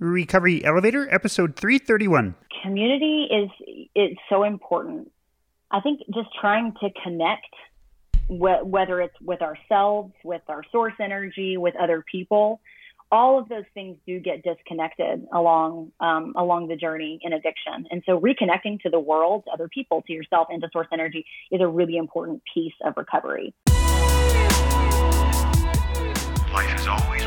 Recovery Elevator, episode 331. Community is is so important. I think just trying to connect, wh- whether it's with ourselves, with our source energy, with other people, all of those things do get disconnected along um, along the journey in addiction. And so, reconnecting to the world, to other people, to yourself, and to source energy is a really important piece of recovery. Life is always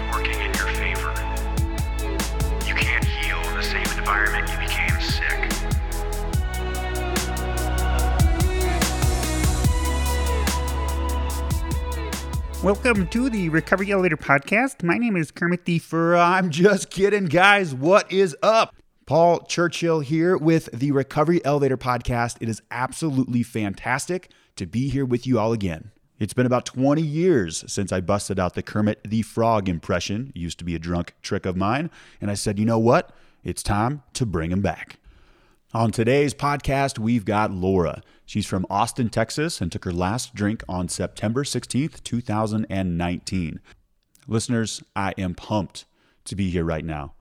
Welcome to the Recovery Elevator podcast. My name is Kermit the Fur. I'm just kidding, guys. What is up? Paul Churchill here with the Recovery Elevator podcast. It is absolutely fantastic to be here with you all again. It's been about 20 years since I busted out the Kermit the Frog impression. It used to be a drunk trick of mine. And I said, you know what? It's time to bring him back. On today's podcast, we've got Laura. She's from Austin, Texas, and took her last drink on September 16th, 2019. Listeners, I am pumped to be here right now.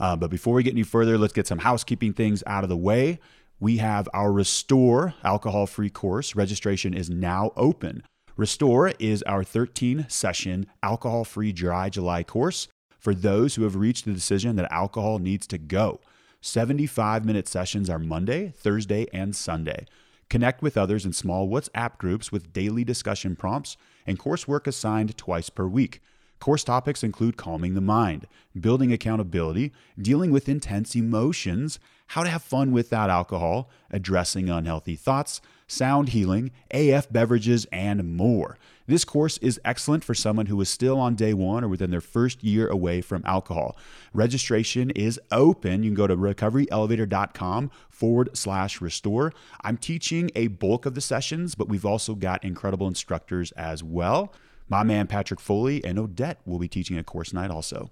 Uh, but before we get any further, let's get some housekeeping things out of the way. We have our Restore alcohol free course. Registration is now open. Restore is our 13 session alcohol free dry July course for those who have reached the decision that alcohol needs to go. 75 minute sessions are Monday, Thursday, and Sunday. Connect with others in small WhatsApp groups with daily discussion prompts and coursework assigned twice per week. Course topics include calming the mind, building accountability, dealing with intense emotions, how to have fun without alcohol, addressing unhealthy thoughts, sound healing, AF beverages, and more. This course is excellent for someone who is still on day one or within their first year away from alcohol. Registration is open. You can go to recoveryelevator.com forward slash restore. I'm teaching a bulk of the sessions, but we've also got incredible instructors as well. My man Patrick Foley and Odette will be teaching a course night also.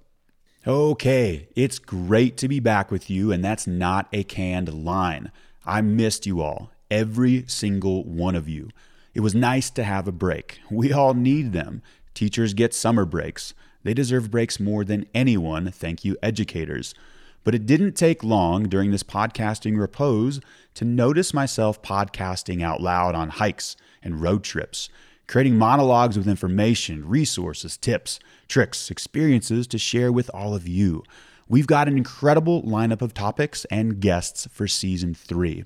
Okay, it's great to be back with you, and that's not a canned line. I missed you all, every single one of you. It was nice to have a break. We all need them. Teachers get summer breaks. They deserve breaks more than anyone. Thank you, educators. But it didn't take long during this podcasting repose to notice myself podcasting out loud on hikes and road trips, creating monologues with information, resources, tips, tricks, experiences to share with all of you. We've got an incredible lineup of topics and guests for season three.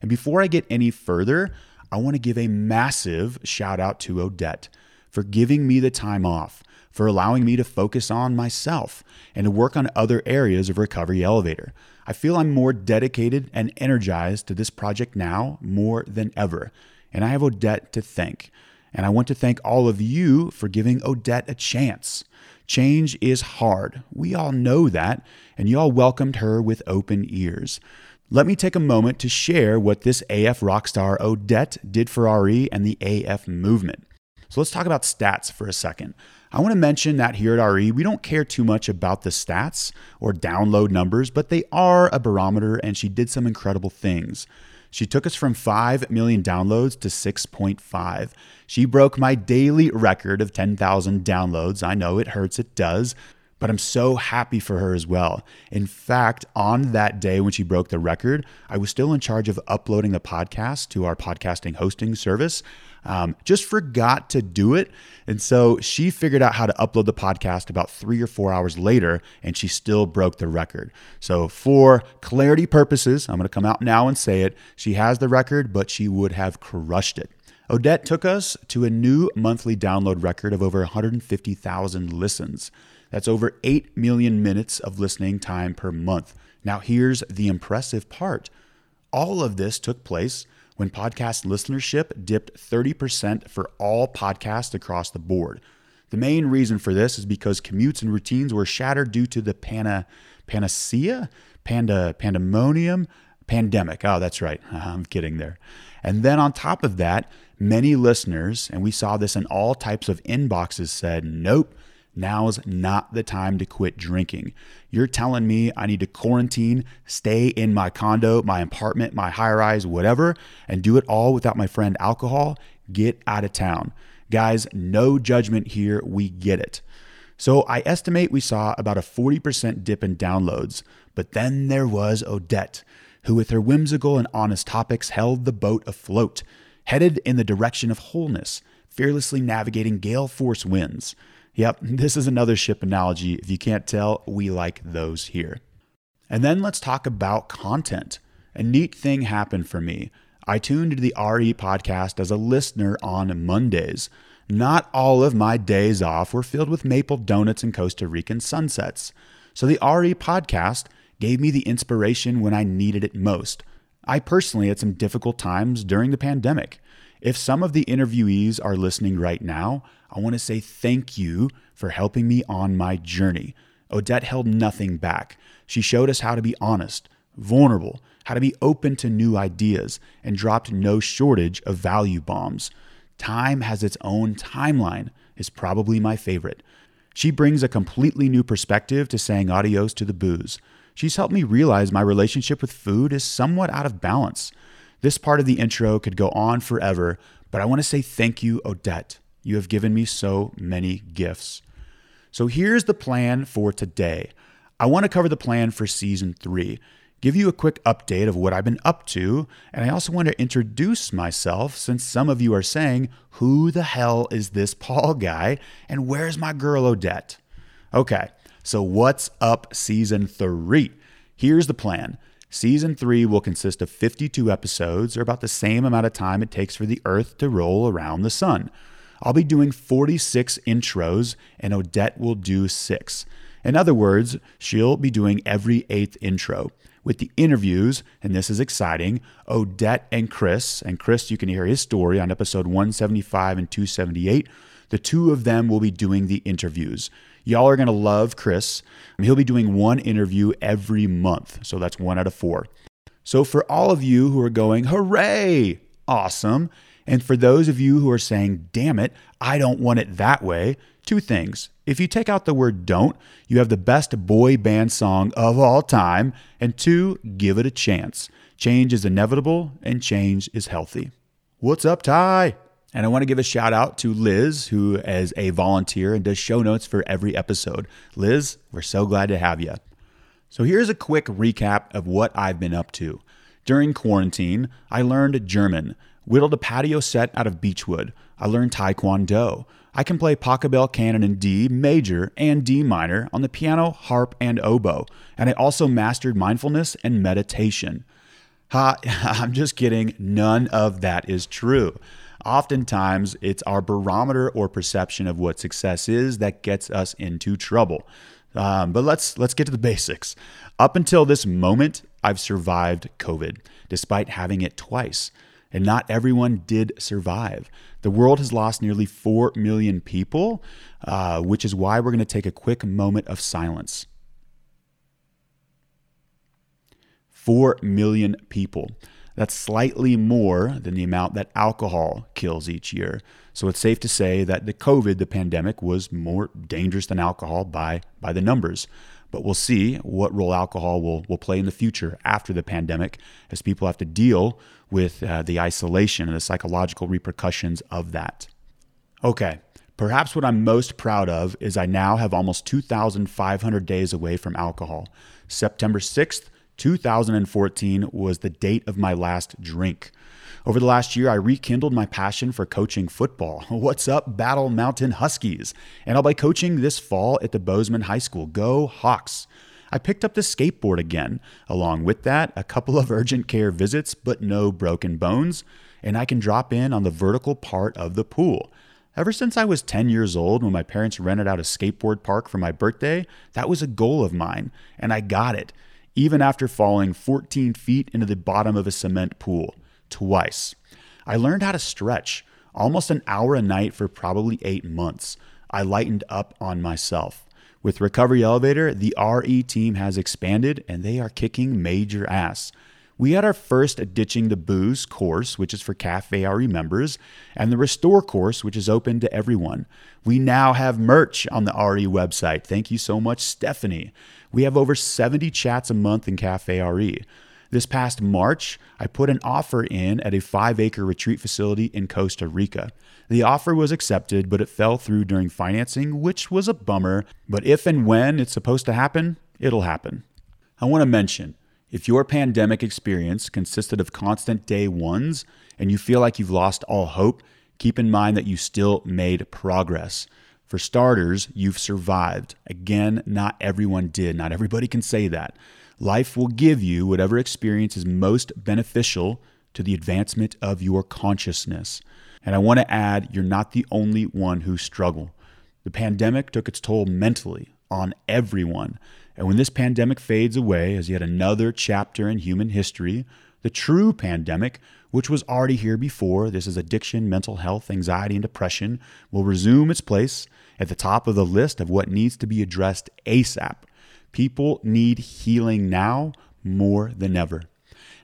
And before I get any further, I want to give a massive shout out to Odette for giving me the time off, for allowing me to focus on myself and to work on other areas of Recovery Elevator. I feel I'm more dedicated and energized to this project now more than ever. And I have Odette to thank. And I want to thank all of you for giving Odette a chance. Change is hard. We all know that, and you all welcomed her with open ears. Let me take a moment to share what this AF rockstar Odette did for RE and the AF movement. So let's talk about stats for a second. I want to mention that here at RE, we don't care too much about the stats or download numbers, but they are a barometer, and she did some incredible things. She took us from 5 million downloads to 6.5. She broke my daily record of 10,000 downloads. I know it hurts, it does, but I'm so happy for her as well. In fact, on that day when she broke the record, I was still in charge of uploading the podcast to our podcasting hosting service. Um, just forgot to do it. And so she figured out how to upload the podcast about three or four hours later, and she still broke the record. So, for clarity purposes, I'm going to come out now and say it. She has the record, but she would have crushed it. Odette took us to a new monthly download record of over 150,000 listens. That's over 8 million minutes of listening time per month. Now, here's the impressive part all of this took place when podcast listenership dipped 30% for all podcasts across the board. The main reason for this is because commutes and routines were shattered due to the pana, panacea, panda, pandemonium, pandemic. Oh, that's right. I'm kidding there. And then on top of that, many listeners, and we saw this in all types of inboxes, said, nope, Now's not the time to quit drinking. You're telling me I need to quarantine, stay in my condo, my apartment, my high rise, whatever, and do it all without my friend alcohol? Get out of town. Guys, no judgment here. We get it. So I estimate we saw about a 40% dip in downloads, but then there was Odette, who with her whimsical and honest topics held the boat afloat, headed in the direction of wholeness, fearlessly navigating gale force winds. Yep, this is another ship analogy. If you can't tell, we like those here. And then let's talk about content. A neat thing happened for me. I tuned into the RE podcast as a listener on Mondays. Not all of my days off were filled with maple donuts and Costa Rican sunsets. So the RE podcast gave me the inspiration when I needed it most. I personally had some difficult times during the pandemic. If some of the interviewees are listening right now, I want to say thank you for helping me on my journey. Odette held nothing back. She showed us how to be honest, vulnerable, how to be open to new ideas, and dropped no shortage of value bombs. Time has its own timeline, is probably my favorite. She brings a completely new perspective to saying adios to the booze. She's helped me realize my relationship with food is somewhat out of balance. This part of the intro could go on forever, but I want to say thank you, Odette. You have given me so many gifts. So here's the plan for today. I want to cover the plan for season three, give you a quick update of what I've been up to, and I also want to introduce myself since some of you are saying, Who the hell is this Paul guy? And where's my girl Odette? Okay, so what's up season three? Here's the plan. Season three will consist of 52 episodes, or about the same amount of time it takes for the Earth to roll around the sun. I'll be doing 46 intros, and Odette will do six. In other words, she'll be doing every eighth intro. With the interviews, and this is exciting, Odette and Chris, and Chris, you can hear his story on episode 175 and 278. The two of them will be doing the interviews. Y'all are going to love Chris. He'll be doing one interview every month. So that's one out of four. So for all of you who are going, hooray, awesome. And for those of you who are saying, damn it, I don't want it that way, two things. If you take out the word don't, you have the best boy band song of all time. And two, give it a chance. Change is inevitable and change is healthy. What's up, Ty? And I want to give a shout out to Liz, who is a volunteer and does show notes for every episode. Liz, we're so glad to have you. So here's a quick recap of what I've been up to. During quarantine, I learned German, whittled a patio set out of beechwood. I learned Taekwondo. I can play Pachelbel canon in D major and D minor on the piano, harp, and oboe. And I also mastered mindfulness and meditation. Ha, I'm just kidding. None of that is true. Oftentimes, it's our barometer or perception of what success is that gets us into trouble. Um, but let's let's get to the basics. Up until this moment, I've survived COVID, despite having it twice. And not everyone did survive. The world has lost nearly 4 million people, uh, which is why we're going to take a quick moment of silence. 4 million people. That's slightly more than the amount that alcohol kills each year. So it's safe to say that the COVID, the pandemic, was more dangerous than alcohol by, by the numbers. But we'll see what role alcohol will, will play in the future after the pandemic as people have to deal with uh, the isolation and the psychological repercussions of that. Okay, perhaps what I'm most proud of is I now have almost 2,500 days away from alcohol. September 6th 2014 was the date of my last drink. Over the last year, I rekindled my passion for coaching football. What's up, Battle Mountain Huskies? And I'll be coaching this fall at the Bozeman High School. Go Hawks! I picked up the skateboard again. Along with that, a couple of urgent care visits, but no broken bones. And I can drop in on the vertical part of the pool. Ever since I was 10 years old, when my parents rented out a skateboard park for my birthday, that was a goal of mine, and I got it even after falling 14 feet into the bottom of a cement pool twice. I learned how to stretch almost an hour a night for probably eight months. I lightened up on myself. With Recovery Elevator, the RE team has expanded and they are kicking major ass. We had our first Ditching the Booze course, which is for Cafe RE members, and the Restore course, which is open to everyone. We now have merch on the RE website. Thank you so much, Stephanie. We have over 70 chats a month in Cafe RE. This past March, I put an offer in at a five acre retreat facility in Costa Rica. The offer was accepted, but it fell through during financing, which was a bummer. But if and when it's supposed to happen, it'll happen. I want to mention if your pandemic experience consisted of constant day ones and you feel like you've lost all hope, keep in mind that you still made progress. For starters, you've survived. Again, not everyone did. Not everybody can say that. Life will give you whatever experience is most beneficial to the advancement of your consciousness. And I want to add, you're not the only one who struggle. The pandemic took its toll mentally on everyone. And when this pandemic fades away as yet another chapter in human history, the true pandemic, which was already here before, this is addiction, mental health, anxiety, and depression, will resume its place at the top of the list of what needs to be addressed ASAP. People need healing now more than ever.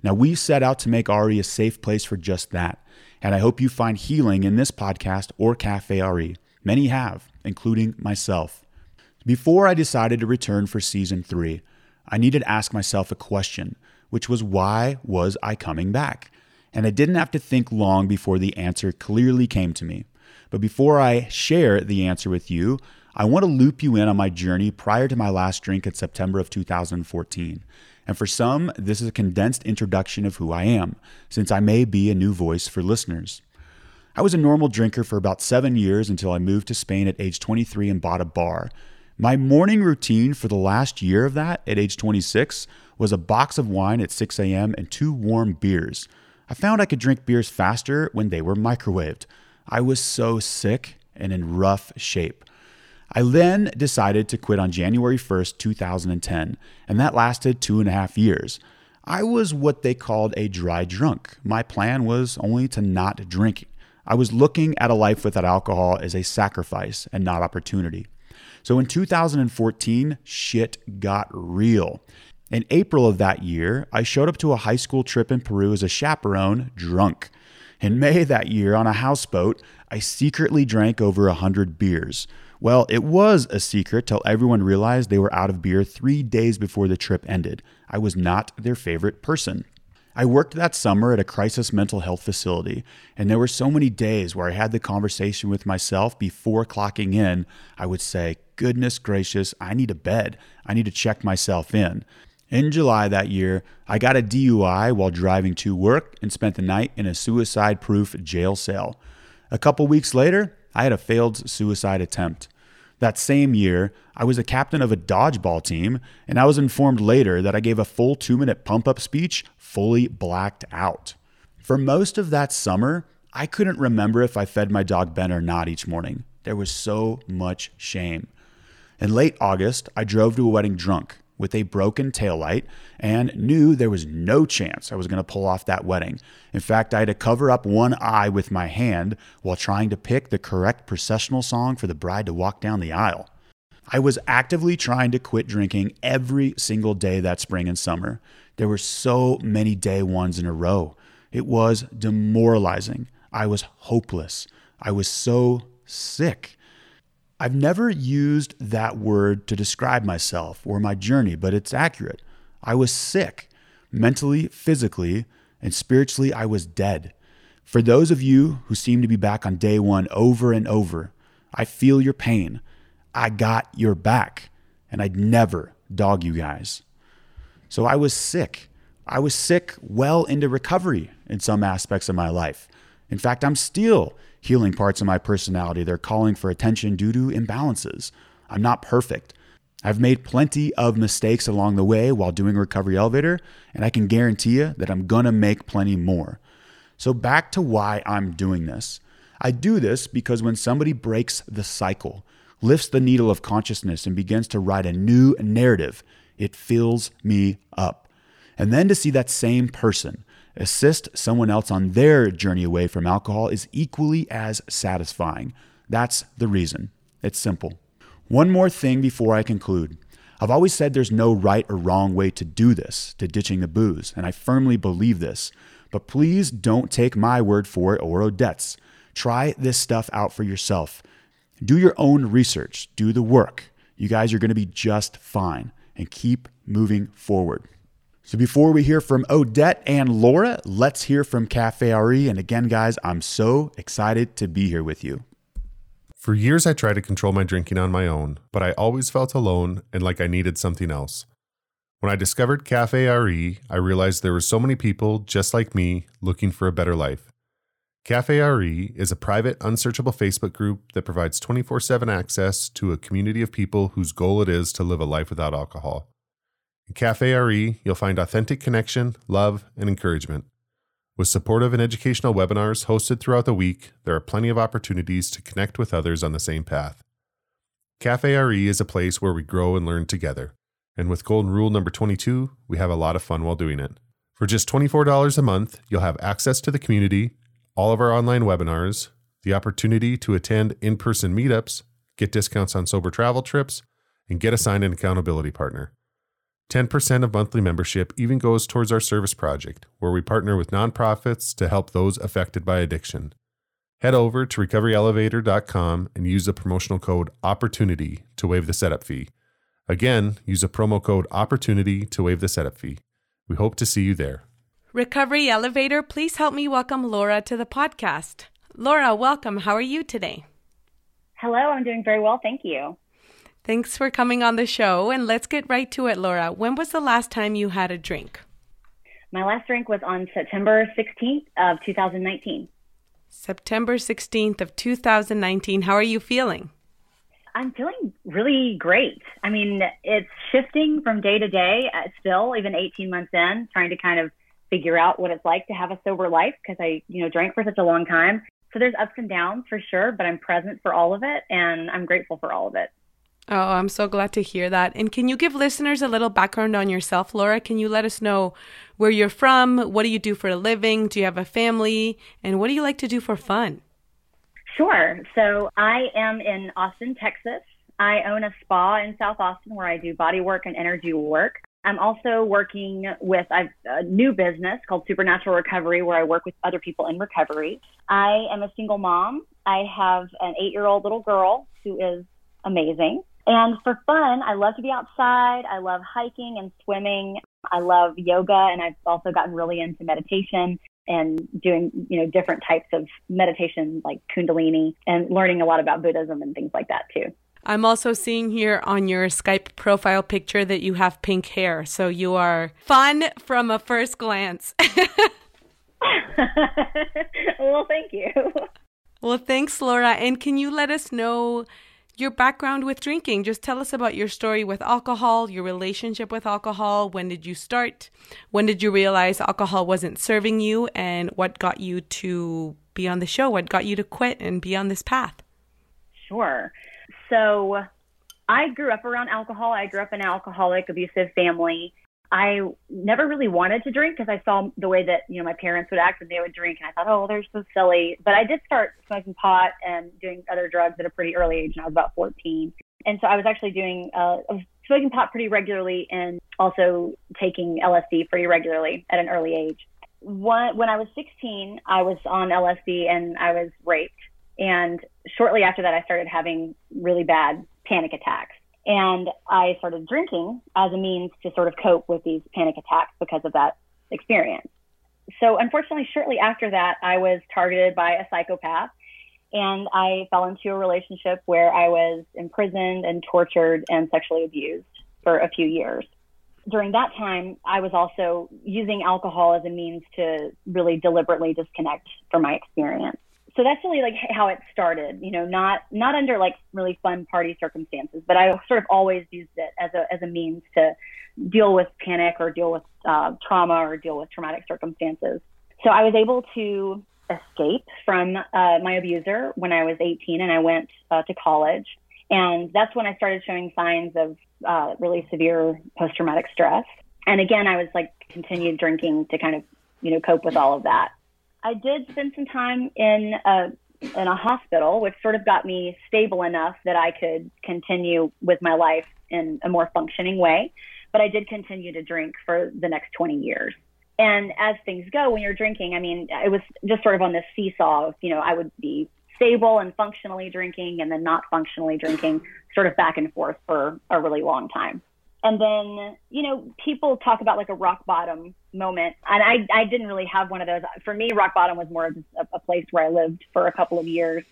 Now, we set out to make RE a safe place for just that. And I hope you find healing in this podcast or Cafe RE. Many have, including myself. Before I decided to return for season three, I needed to ask myself a question, which was why was I coming back? And I didn't have to think long before the answer clearly came to me. But before I share the answer with you, I want to loop you in on my journey prior to my last drink in September of 2014. And for some, this is a condensed introduction of who I am, since I may be a new voice for listeners. I was a normal drinker for about seven years until I moved to Spain at age 23 and bought a bar. My morning routine for the last year of that, at age 26, was a box of wine at 6 a.m. and two warm beers. I found I could drink beers faster when they were microwaved. I was so sick and in rough shape. I then decided to quit on January 1st, 2010, and that lasted two and a half years. I was what they called a dry drunk. My plan was only to not drink. I was looking at a life without alcohol as a sacrifice and not opportunity. So in 2014, shit got real. In April of that year, I showed up to a high school trip in Peru as a chaperone, drunk. In May that year, on a houseboat, I secretly drank over a 100 beers. Well, it was a secret till everyone realized they were out of beer three days before the trip ended. I was not their favorite person. I worked that summer at a crisis mental health facility, and there were so many days where I had the conversation with myself before clocking in. I would say, Goodness gracious, I need a bed. I need to check myself in. In July that year, I got a DUI while driving to work and spent the night in a suicide proof jail cell. A couple weeks later, I had a failed suicide attempt. That same year, I was a captain of a dodgeball team, and I was informed later that I gave a full two minute pump up speech fully blacked out. For most of that summer, I couldn't remember if I fed my dog Ben or not each morning. There was so much shame. In late August, I drove to a wedding drunk with a broken taillight and knew there was no chance I was going to pull off that wedding. In fact, I had to cover up one eye with my hand while trying to pick the correct processional song for the bride to walk down the aisle. I was actively trying to quit drinking every single day that spring and summer. There were so many day ones in a row. It was demoralizing. I was hopeless. I was so sick. I've never used that word to describe myself or my journey, but it's accurate. I was sick, mentally, physically, and spiritually, I was dead. For those of you who seem to be back on day one over and over, I feel your pain. I got your back, and I'd never dog you guys. So I was sick. I was sick well into recovery in some aspects of my life. In fact, I'm still healing parts of my personality. They're calling for attention due to imbalances. I'm not perfect. I've made plenty of mistakes along the way while doing Recovery Elevator, and I can guarantee you that I'm gonna make plenty more. So, back to why I'm doing this. I do this because when somebody breaks the cycle, lifts the needle of consciousness, and begins to write a new narrative, it fills me up. And then to see that same person assist someone else on their journey away from alcohol is equally as satisfying. That's the reason. It's simple. One more thing before I conclude. I've always said there's no right or wrong way to do this, to ditching the booze, and I firmly believe this. But please don't take my word for it or Odette's. Try this stuff out for yourself. Do your own research, do the work. You guys are going to be just fine and keep moving forward. So before we hear from Odette and Laura, let's hear from Cafe RE. And again, guys, I'm so excited to be here with you. For years, I tried to control my drinking on my own, but I always felt alone and like I needed something else. When I discovered Cafe RE, I realized there were so many people just like me looking for a better life. Cafe RE is a private, unsearchable Facebook group that provides 24 7 access to a community of people whose goal it is to live a life without alcohol. In Cafe RE, you'll find authentic connection, love, and encouragement. With supportive and educational webinars hosted throughout the week, there are plenty of opportunities to connect with others on the same path. Cafe RE is a place where we grow and learn together. And with Golden Rule number 22, we have a lot of fun while doing it. For just $24 a month, you'll have access to the community, all of our online webinars, the opportunity to attend in person meetups, get discounts on sober travel trips, and get assigned an accountability partner. 10% of monthly membership even goes towards our service project, where we partner with nonprofits to help those affected by addiction. Head over to recoveryelevator.com and use the promotional code OPPORTUNITY to waive the setup fee. Again, use a promo code OPPORTUNITY to waive the setup fee. We hope to see you there. Recovery Elevator, please help me welcome Laura to the podcast. Laura, welcome. How are you today? Hello, I'm doing very well, thank you. Thanks for coming on the show. And let's get right to it, Laura. When was the last time you had a drink? My last drink was on September 16th of 2019. September 16th of 2019. How are you feeling? I'm feeling really great. I mean, it's shifting from day to day uh, still, even 18 months in, trying to kind of figure out what it's like to have a sober life because I, you know, drank for such a long time. So there's ups and downs for sure, but I'm present for all of it and I'm grateful for all of it. Oh, I'm so glad to hear that. And can you give listeners a little background on yourself, Laura? Can you let us know where you're from? What do you do for a living? Do you have a family? And what do you like to do for fun? Sure. So I am in Austin, Texas. I own a spa in South Austin where I do body work and energy work. I'm also working with a new business called Supernatural Recovery where I work with other people in recovery. I am a single mom. I have an eight year old little girl who is amazing. And for fun, I love to be outside. I love hiking and swimming. I love yoga, and I've also gotten really into meditation and doing, you know, different types of meditation like Kundalini and learning a lot about Buddhism and things like that too. I'm also seeing here on your Skype profile picture that you have pink hair. So you are fun from a first glance. well, thank you. Well, thanks, Laura. And can you let us know your background with drinking. Just tell us about your story with alcohol, your relationship with alcohol. When did you start? When did you realize alcohol wasn't serving you? And what got you to be on the show? What got you to quit and be on this path? Sure. So I grew up around alcohol. I grew up in an alcoholic, abusive family. I never really wanted to drink because I saw the way that, you know, my parents would act when they would drink. And I thought, oh, they're so silly. But I did start smoking pot and doing other drugs at a pretty early age. And I was about 14. And so I was actually doing, uh, I was smoking pot pretty regularly and also taking LSD pretty regularly at an early age. One, when I was 16, I was on LSD and I was raped. And shortly after that, I started having really bad panic attacks. And I started drinking as a means to sort of cope with these panic attacks because of that experience. So, unfortunately, shortly after that, I was targeted by a psychopath and I fell into a relationship where I was imprisoned and tortured and sexually abused for a few years. During that time, I was also using alcohol as a means to really deliberately disconnect from my experience so that's really like how it started you know not not under like really fun party circumstances but i sort of always used it as a as a means to deal with panic or deal with uh, trauma or deal with traumatic circumstances. So i was able to escape from uh, my abuser when i was 18 and i went uh, to college. And that's when i started showing signs of uh, really severe post-traumatic stress. And again i was like continued drinking to kind of you know cope with all of that I did spend some time in a in a hospital, which sort of got me stable enough that I could continue with my life in a more functioning way. But I did continue to drink for the next 20 years. And as things go, when you're drinking, I mean, it was just sort of on this seesaw of, you know, I would be stable and functionally drinking and then not functionally drinking, sort of back and forth for a really long time. And then, you know, people talk about like a rock bottom moment. And I, I didn't really have one of those. For me, rock bottom was more of a, a place where I lived for a couple of years.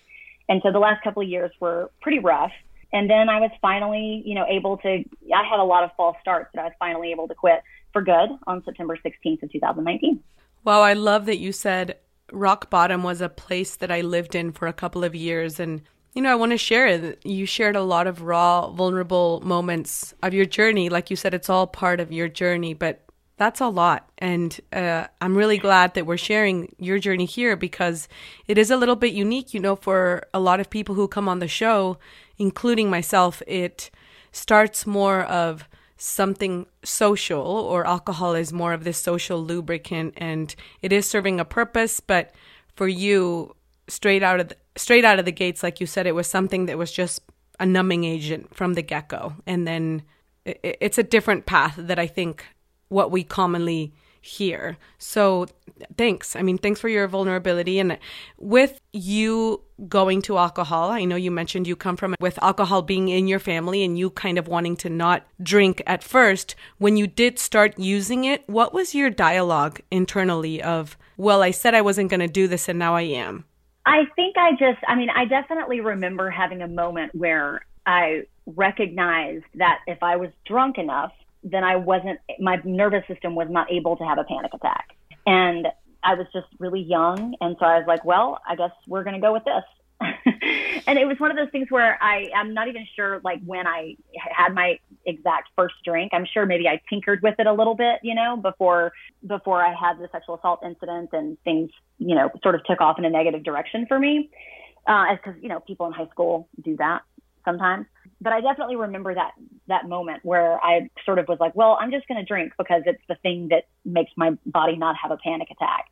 And so the last couple of years were pretty rough. And then I was finally, you know, able to, I had a lot of false starts, but I was finally able to quit for good on September 16th of 2019. Wow, I love that you said rock bottom was a place that I lived in for a couple of years. And, you know, I want to share. You shared a lot of raw, vulnerable moments of your journey. Like you said, it's all part of your journey, but that's a lot. And uh, I'm really glad that we're sharing your journey here because it is a little bit unique. You know, for a lot of people who come on the show, including myself, it starts more of something social, or alcohol is more of this social lubricant, and it is serving a purpose. But for you, straight out of the, straight out of the gates, like you said, it was something that was just a numbing agent from the get go, and then it, it's a different path that I think what we commonly hear. So thanks. I mean, thanks for your vulnerability. And with you going to alcohol, I know you mentioned you come from with alcohol being in your family and you kind of wanting to not drink at first. When you did start using it, what was your dialogue internally of, well, I said I wasn't going to do this and now I am? I think I just, I mean, I definitely remember having a moment where I recognized that if I was drunk enough, then I wasn't, my nervous system was not able to have a panic attack. And I was just really young. And so I was like, well, I guess we're going to go with this. and it was one of those things where I, I'm not even sure like when I had my exact first drink. I'm sure maybe I tinkered with it a little bit, you know, before, before I had the sexual assault incident and things, you know, sort of took off in a negative direction for me. Uh, cause, you know, people in high school do that sometimes but I definitely remember that that moment where I sort of was like, well, I'm just going to drink because it's the thing that makes my body not have a panic attack.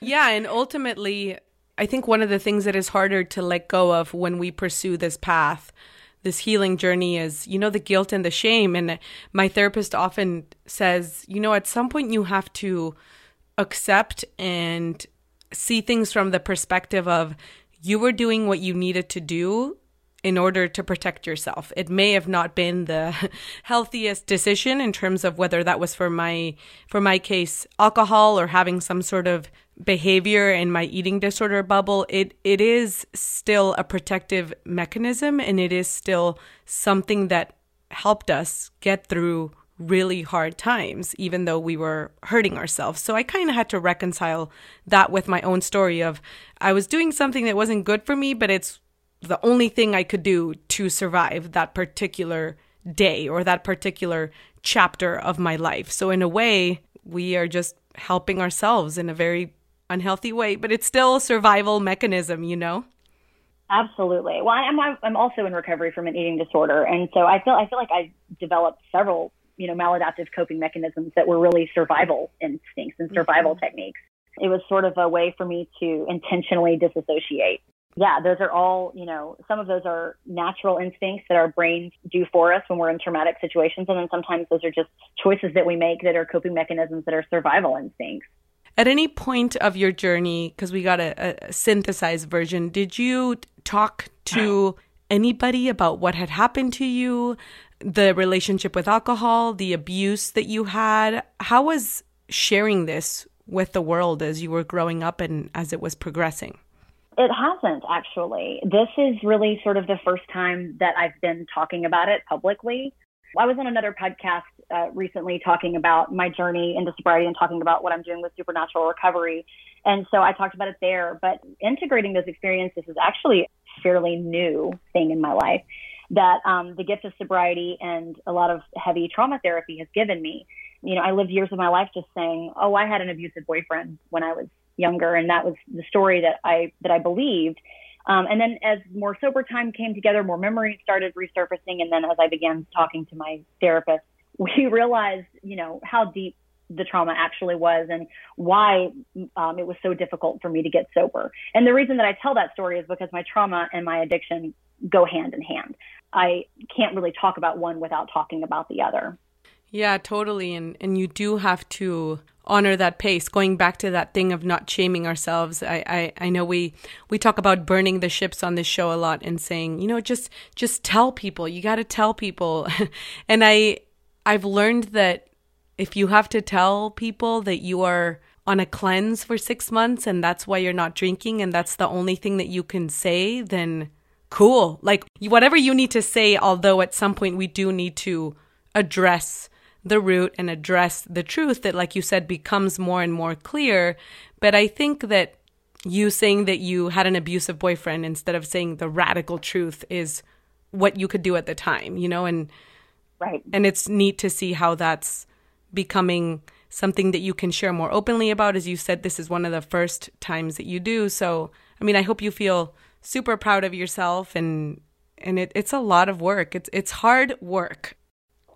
Yeah, and ultimately, I think one of the things that is harder to let go of when we pursue this path, this healing journey is, you know, the guilt and the shame. And my therapist often says, you know, at some point you have to accept and see things from the perspective of you were doing what you needed to do in order to protect yourself. It may have not been the healthiest decision in terms of whether that was for my for my case alcohol or having some sort of behavior in my eating disorder bubble. It it is still a protective mechanism and it is still something that helped us get through really hard times even though we were hurting ourselves. So I kind of had to reconcile that with my own story of I was doing something that wasn't good for me but it's the only thing I could do to survive that particular day or that particular chapter of my life. So, in a way, we are just helping ourselves in a very unhealthy weight, but it's still a survival mechanism, you know? Absolutely. Well, I'm I'm also in recovery from an eating disorder, and so I feel I feel like I developed several you know maladaptive coping mechanisms that were really survival instincts and survival mm-hmm. techniques. It was sort of a way for me to intentionally disassociate yeah, those are all, you know, some of those are natural instincts that our brains do for us when we're in traumatic situations. And then sometimes those are just choices that we make that are coping mechanisms that are survival instincts. At any point of your journey, because we got a, a, synthesized version, did you talk to anybody about what had happened to you, the relationship with alcohol, the abuse that you had? How was sharing this with the world as you were growing up and as it was progressing? It hasn't actually. This is really sort of the first time that I've been talking about it publicly. I was on another podcast uh, recently talking about my journey into sobriety and talking about what I'm doing with supernatural recovery. And so I talked about it there, but integrating those experiences is actually a fairly new thing in my life that um, the gift of sobriety and a lot of heavy trauma therapy has given me. You know, I lived years of my life just saying, oh, I had an abusive boyfriend when I was younger, and that was the story that I that I believed. Um, and then as more sober time came together, more memories started resurfacing, and then as I began talking to my therapist, we realized, you know, how deep the trauma actually was and why um, it was so difficult for me to get sober. And the reason that I tell that story is because my trauma and my addiction go hand in hand. I can't really talk about one without talking about the other. Yeah, totally. And and you do have to honor that pace going back to that thing of not shaming ourselves I, I i know we we talk about burning the ships on this show a lot and saying you know just just tell people you got to tell people and i I've learned that if you have to tell people that you are on a cleanse for six months and that's why you're not drinking and that's the only thing that you can say, then cool. Like whatever you need to say, although at some point we do need to address the root and address the truth that, like you said, becomes more and more clear. But I think that you saying that you had an abusive boyfriend instead of saying the radical truth is what you could do at the time, you know, and right. And it's neat to see how that's becoming something that you can share more openly about. As you said, this is one of the first times that you do. So, I mean, I hope you feel super proud of yourself and and it, it's a lot of work. It's it's hard work.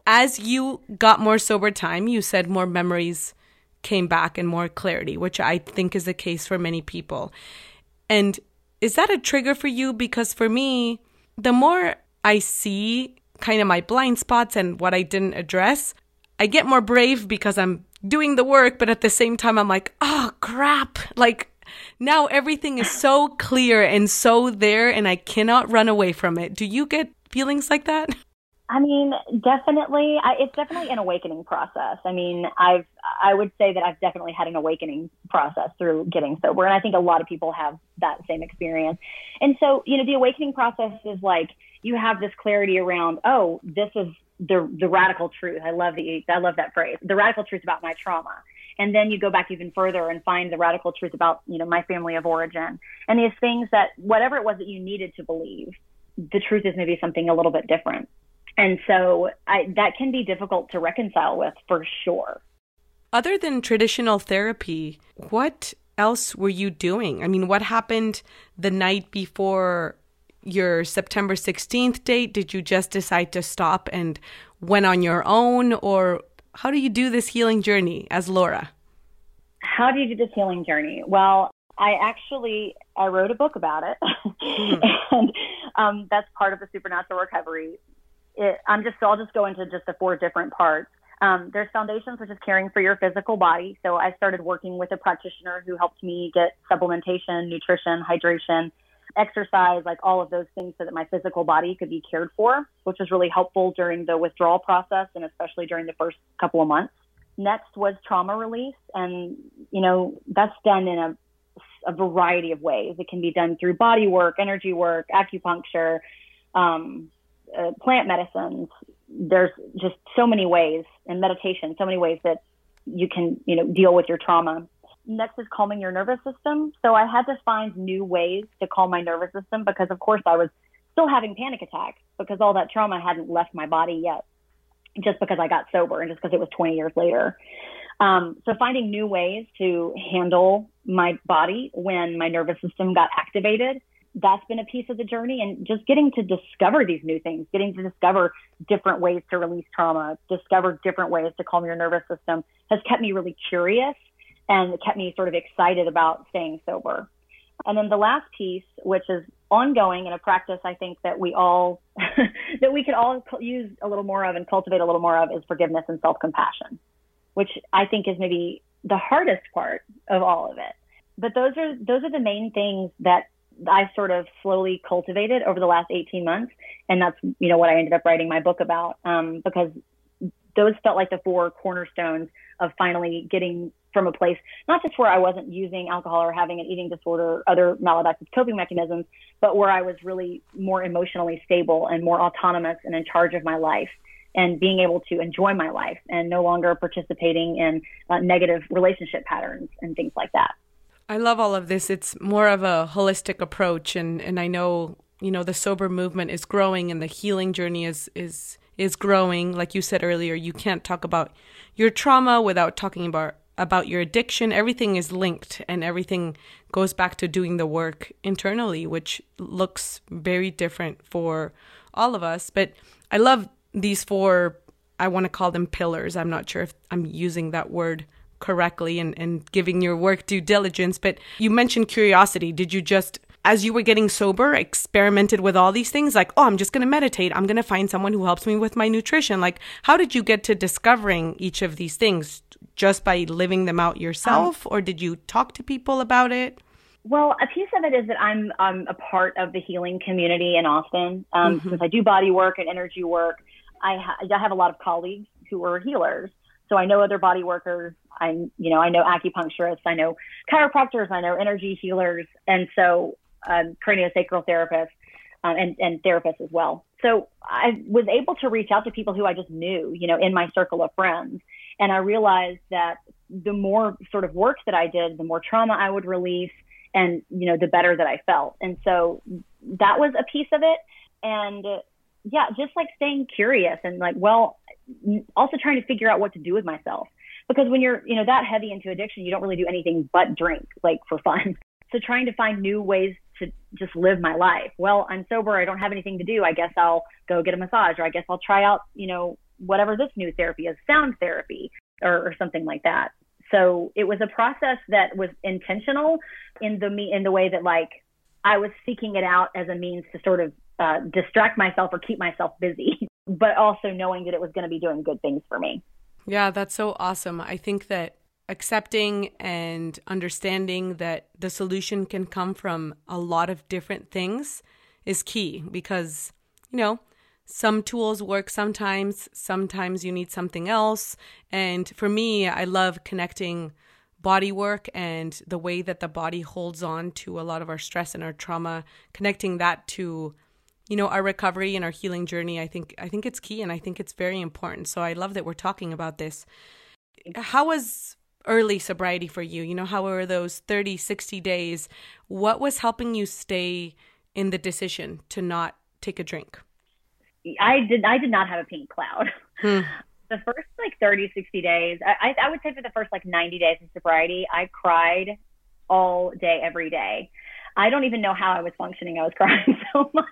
As you got more sober time, you said more memories came back and more clarity, which I think is the case for many people. And is that a trigger for you? Because for me, the more I see kind of my blind spots and what I didn't address, I get more brave because I'm doing the work, but at the same time, I'm like, oh crap. Like now everything is so clear and so there, and I cannot run away from it. Do you get feelings like that? I mean, definitely. I, it's definitely an awakening process. I mean, I've I would say that I've definitely had an awakening process through getting sober, and I think a lot of people have that same experience. And so, you know, the awakening process is like you have this clarity around, oh, this is the the radical truth. I love the I love that phrase. The radical truth about my trauma. And then you go back even further and find the radical truth about, you know, my family of origin. And these things that whatever it was that you needed to believe, the truth is maybe something a little bit different. And so I, that can be difficult to reconcile with for sure. Other than traditional therapy, what else were you doing? I mean, what happened the night before your September 16th date? Did you just decide to stop and went on your own? Or how do you do this healing journey as Laura? How do you do this healing journey? Well, I actually I wrote a book about it, mm-hmm. and um, that's part of the supernatural recovery it, I'm just, so I'll just go into just the four different parts. Um, there's foundations, which is caring for your physical body. So I started working with a practitioner who helped me get supplementation, nutrition, hydration, exercise, like all of those things so that my physical body could be cared for, which was really helpful during the withdrawal process and especially during the first couple of months. Next was trauma release. And, you know, that's done in a, a variety of ways. It can be done through body work, energy work, acupuncture, um, uh, plant medicines. There's just so many ways, and meditation, so many ways that you can, you know, deal with your trauma. Next is calming your nervous system. So I had to find new ways to calm my nervous system because, of course, I was still having panic attacks because all that trauma hadn't left my body yet, just because I got sober and just because it was 20 years later. Um, so finding new ways to handle my body when my nervous system got activated that's been a piece of the journey and just getting to discover these new things, getting to discover different ways to release trauma, discover different ways to calm your nervous system has kept me really curious and kept me sort of excited about staying sober. And then the last piece, which is ongoing and a practice I think that we all that we could all use a little more of and cultivate a little more of is forgiveness and self-compassion, which I think is maybe the hardest part of all of it. But those are those are the main things that I sort of slowly cultivated over the last 18 months. And that's, you know, what I ended up writing my book about um, because those felt like the four cornerstones of finally getting from a place, not just where I wasn't using alcohol or having an eating disorder, or other maladaptive coping mechanisms, but where I was really more emotionally stable and more autonomous and in charge of my life and being able to enjoy my life and no longer participating in uh, negative relationship patterns and things like that. I love all of this. It's more of a holistic approach and and I know, you know, the sober movement is growing and the healing journey is is is growing. Like you said earlier, you can't talk about your trauma without talking about about your addiction. Everything is linked and everything goes back to doing the work internally, which looks very different for all of us. But I love these four I want to call them pillars. I'm not sure if I'm using that word correctly and, and giving your work due diligence. But you mentioned curiosity. Did you just, as you were getting sober, experimented with all these things? Like, oh, I'm just going to meditate. I'm going to find someone who helps me with my nutrition. Like, how did you get to discovering each of these things? Just by living them out yourself, um, or did you talk to people about it? Well, a piece of it is that I'm I'm a part of the healing community in Austin. Um, mm-hmm. Since I do body work and energy work, I, ha- I have a lot of colleagues who are healers. So I know other body workers. I, you know, I know acupuncturists. I know chiropractors. I know energy healers, and so um, craniosacral therapists um, and and therapists as well. So I was able to reach out to people who I just knew, you know, in my circle of friends, and I realized that the more sort of work that I did, the more trauma I would release, and you know, the better that I felt. And so that was a piece of it, and yeah, just like staying curious and like, well, also trying to figure out what to do with myself. Because when you're, you know, that heavy into addiction, you don't really do anything but drink, like for fun. So trying to find new ways to just live my life. Well, I'm sober. I don't have anything to do. I guess I'll go get a massage, or I guess I'll try out, you know, whatever this new therapy is, sound therapy, or, or something like that. So it was a process that was intentional in the me in the way that like I was seeking it out as a means to sort of uh, distract myself or keep myself busy, but also knowing that it was going to be doing good things for me. Yeah, that's so awesome. I think that accepting and understanding that the solution can come from a lot of different things is key because, you know, some tools work sometimes, sometimes you need something else. And for me, I love connecting body work and the way that the body holds on to a lot of our stress and our trauma, connecting that to you know our recovery and our healing journey i think i think it's key and i think it's very important. So i love that we're talking about this. How was early sobriety for you you know how were those 30 60 days what was helping you stay in the decision to not take a drink i did i did not have a pink cloud hmm. the first like 30 60 days I, I would say for the first like 90 days of sobriety i cried all day every day I don't even know how I was functioning. I was crying so much.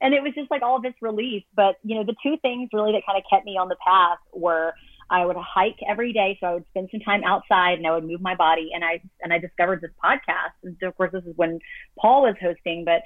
And it was just like all this relief. But, you know, the two things really that kind of kept me on the path were I would hike every day. So I would spend some time outside and I would move my body. And I, and I discovered this podcast. And of course, this is when Paul was hosting, but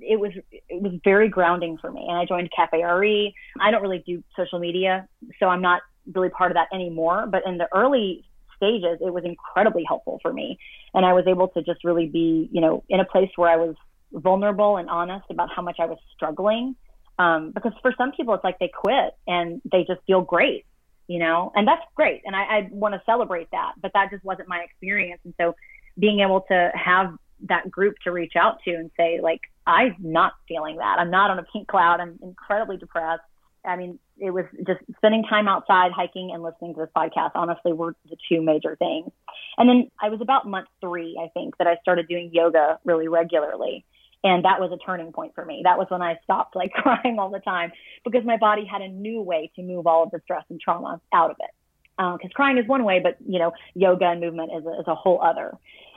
it was, it was very grounding for me. And I joined Cafe RE. I don't really do social media, so I'm not really part of that anymore. But in the early stages, it was incredibly helpful for me. And I was able to just really be, you know, in a place where I was vulnerable and honest about how much I was struggling. Um, because for some people, it's like they quit and they just feel great, you know, and that's great. And I, I want to celebrate that, but that just wasn't my experience. And so being able to have that group to reach out to and say, like, I'm not feeling that. I'm not on a pink cloud. I'm incredibly depressed. I mean, it was just spending time outside hiking and listening to this podcast honestly were the two major things and then i was about month three i think that i started doing yoga really regularly and that was a turning point for me. That was when i stopped like crying all the time because my body had a new way to move all of the stress and trauma out of it. Because um, crying is one way but you know yoga and movement is a, is a whole other.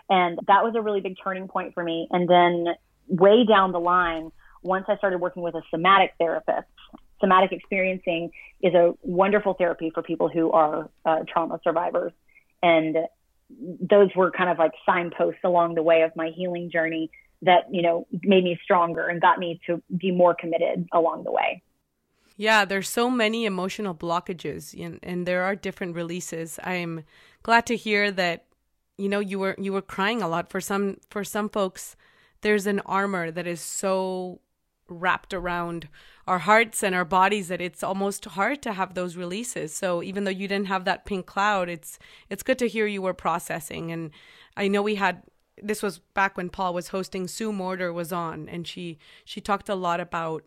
And that was a really big turning point for me. And then way down the line once i started working with a somatic therapist somatic experiencing is a wonderful therapy for people who are uh, trauma survivors. And those were kind of like signposts along the way of my healing journey that, you know, made me stronger and got me to be more committed along the way. Yeah, there's so many emotional blockages and, and there are different releases. I'm glad to hear that you know you were you were crying a lot for some for some folks there's an armor that is so wrapped around our hearts and our bodies that it's almost hard to have those releases. So even though you didn't have that pink cloud, it's it's good to hear you were processing. And I know we had this was back when Paul was hosting. Sue Morter was on, and she she talked a lot about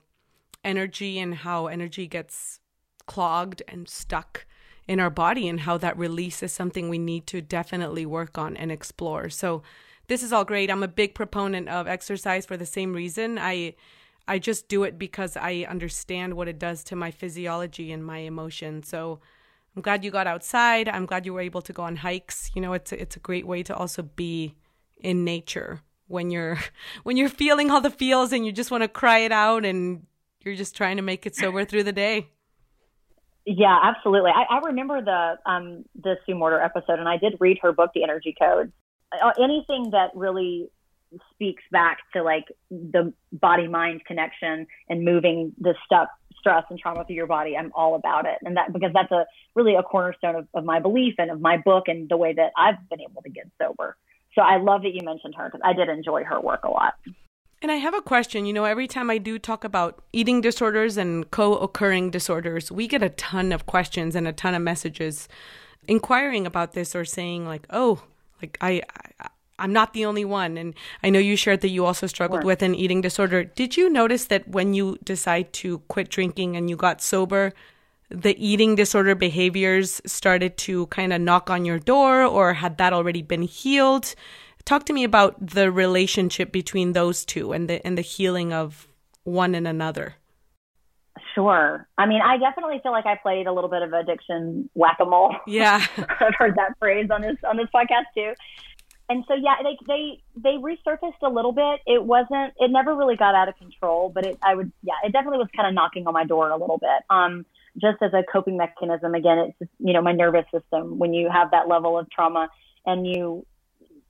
energy and how energy gets clogged and stuck in our body, and how that release is something we need to definitely work on and explore. So this is all great. I'm a big proponent of exercise for the same reason. I I just do it because I understand what it does to my physiology and my emotion. So I'm glad you got outside. I'm glad you were able to go on hikes. You know, it's a, it's a great way to also be in nature when you're when you're feeling all the feels and you just want to cry it out and you're just trying to make it sober through the day. Yeah, absolutely. I, I remember the um the Sue Morter episode, and I did read her book, The Energy Code. Anything that really speaks back to like the body mind connection and moving the stuff stress and trauma through your body i'm all about it and that because that's a really a cornerstone of, of my belief and of my book and the way that i've been able to get sober so i love that you mentioned her because i did enjoy her work a lot And I have a question. You know, every time I do talk about eating disorders and co occurring disorders, we get a ton of questions and a ton of messages inquiring about this or saying, like, oh, like I, I I'm not the only one. And I know you shared that you also struggled Sure. with an eating disorder. Did you notice that when you decide to quit drinking and you got sober, the eating disorder behaviors started to kind of knock on your door, or had that already been healed? Talk to me about the relationship between those two and the and the healing of one and another. Sure. I mean, I definitely feel like I played a little bit of addiction whack a mole. Yeah. I've heard that phrase on this on this podcast too. And so yeah, they they they resurfaced a little bit. It wasn't it never really got out of control, but it I would yeah, it definitely was kind of knocking on my door a little bit. Um just as a coping mechanism again, it's you know, my nervous system when you have that level of trauma and you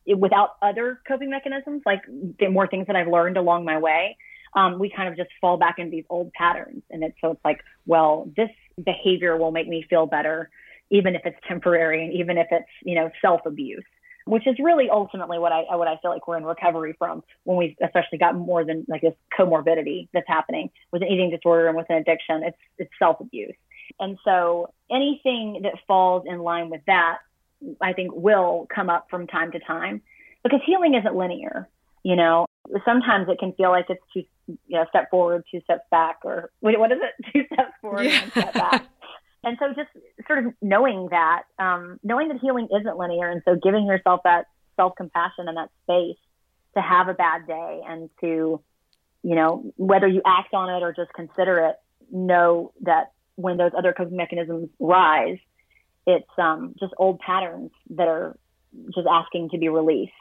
it, without other coping mechanisms like the more things that I've learned along my way, um, we kind of just fall back into these old patterns. And it's so it's like, well, this behavior will make me feel better, even if it's temporary and even if it's, you know, self abuse, which is really ultimately what I what I feel like we're in recovery from when we've especially got more than like this comorbidity that's happening with an eating disorder and with an addiction. It's it's self abuse. And so anything that falls in line with that, I think will come up from time to time because healing isn't linear. You know, sometimes it can feel like it's two, you know, step forward, two steps back, or wait, what is it? Two steps forward, Yeah. one step back. And so just sort of knowing that, um, knowing that healing isn't linear. And so giving yourself that self compassion and that space to have a bad day and to, you know, whether you act on it or just consider it, know that when those other coping mechanisms rise, it's um, just old patterns that are just asking to be released.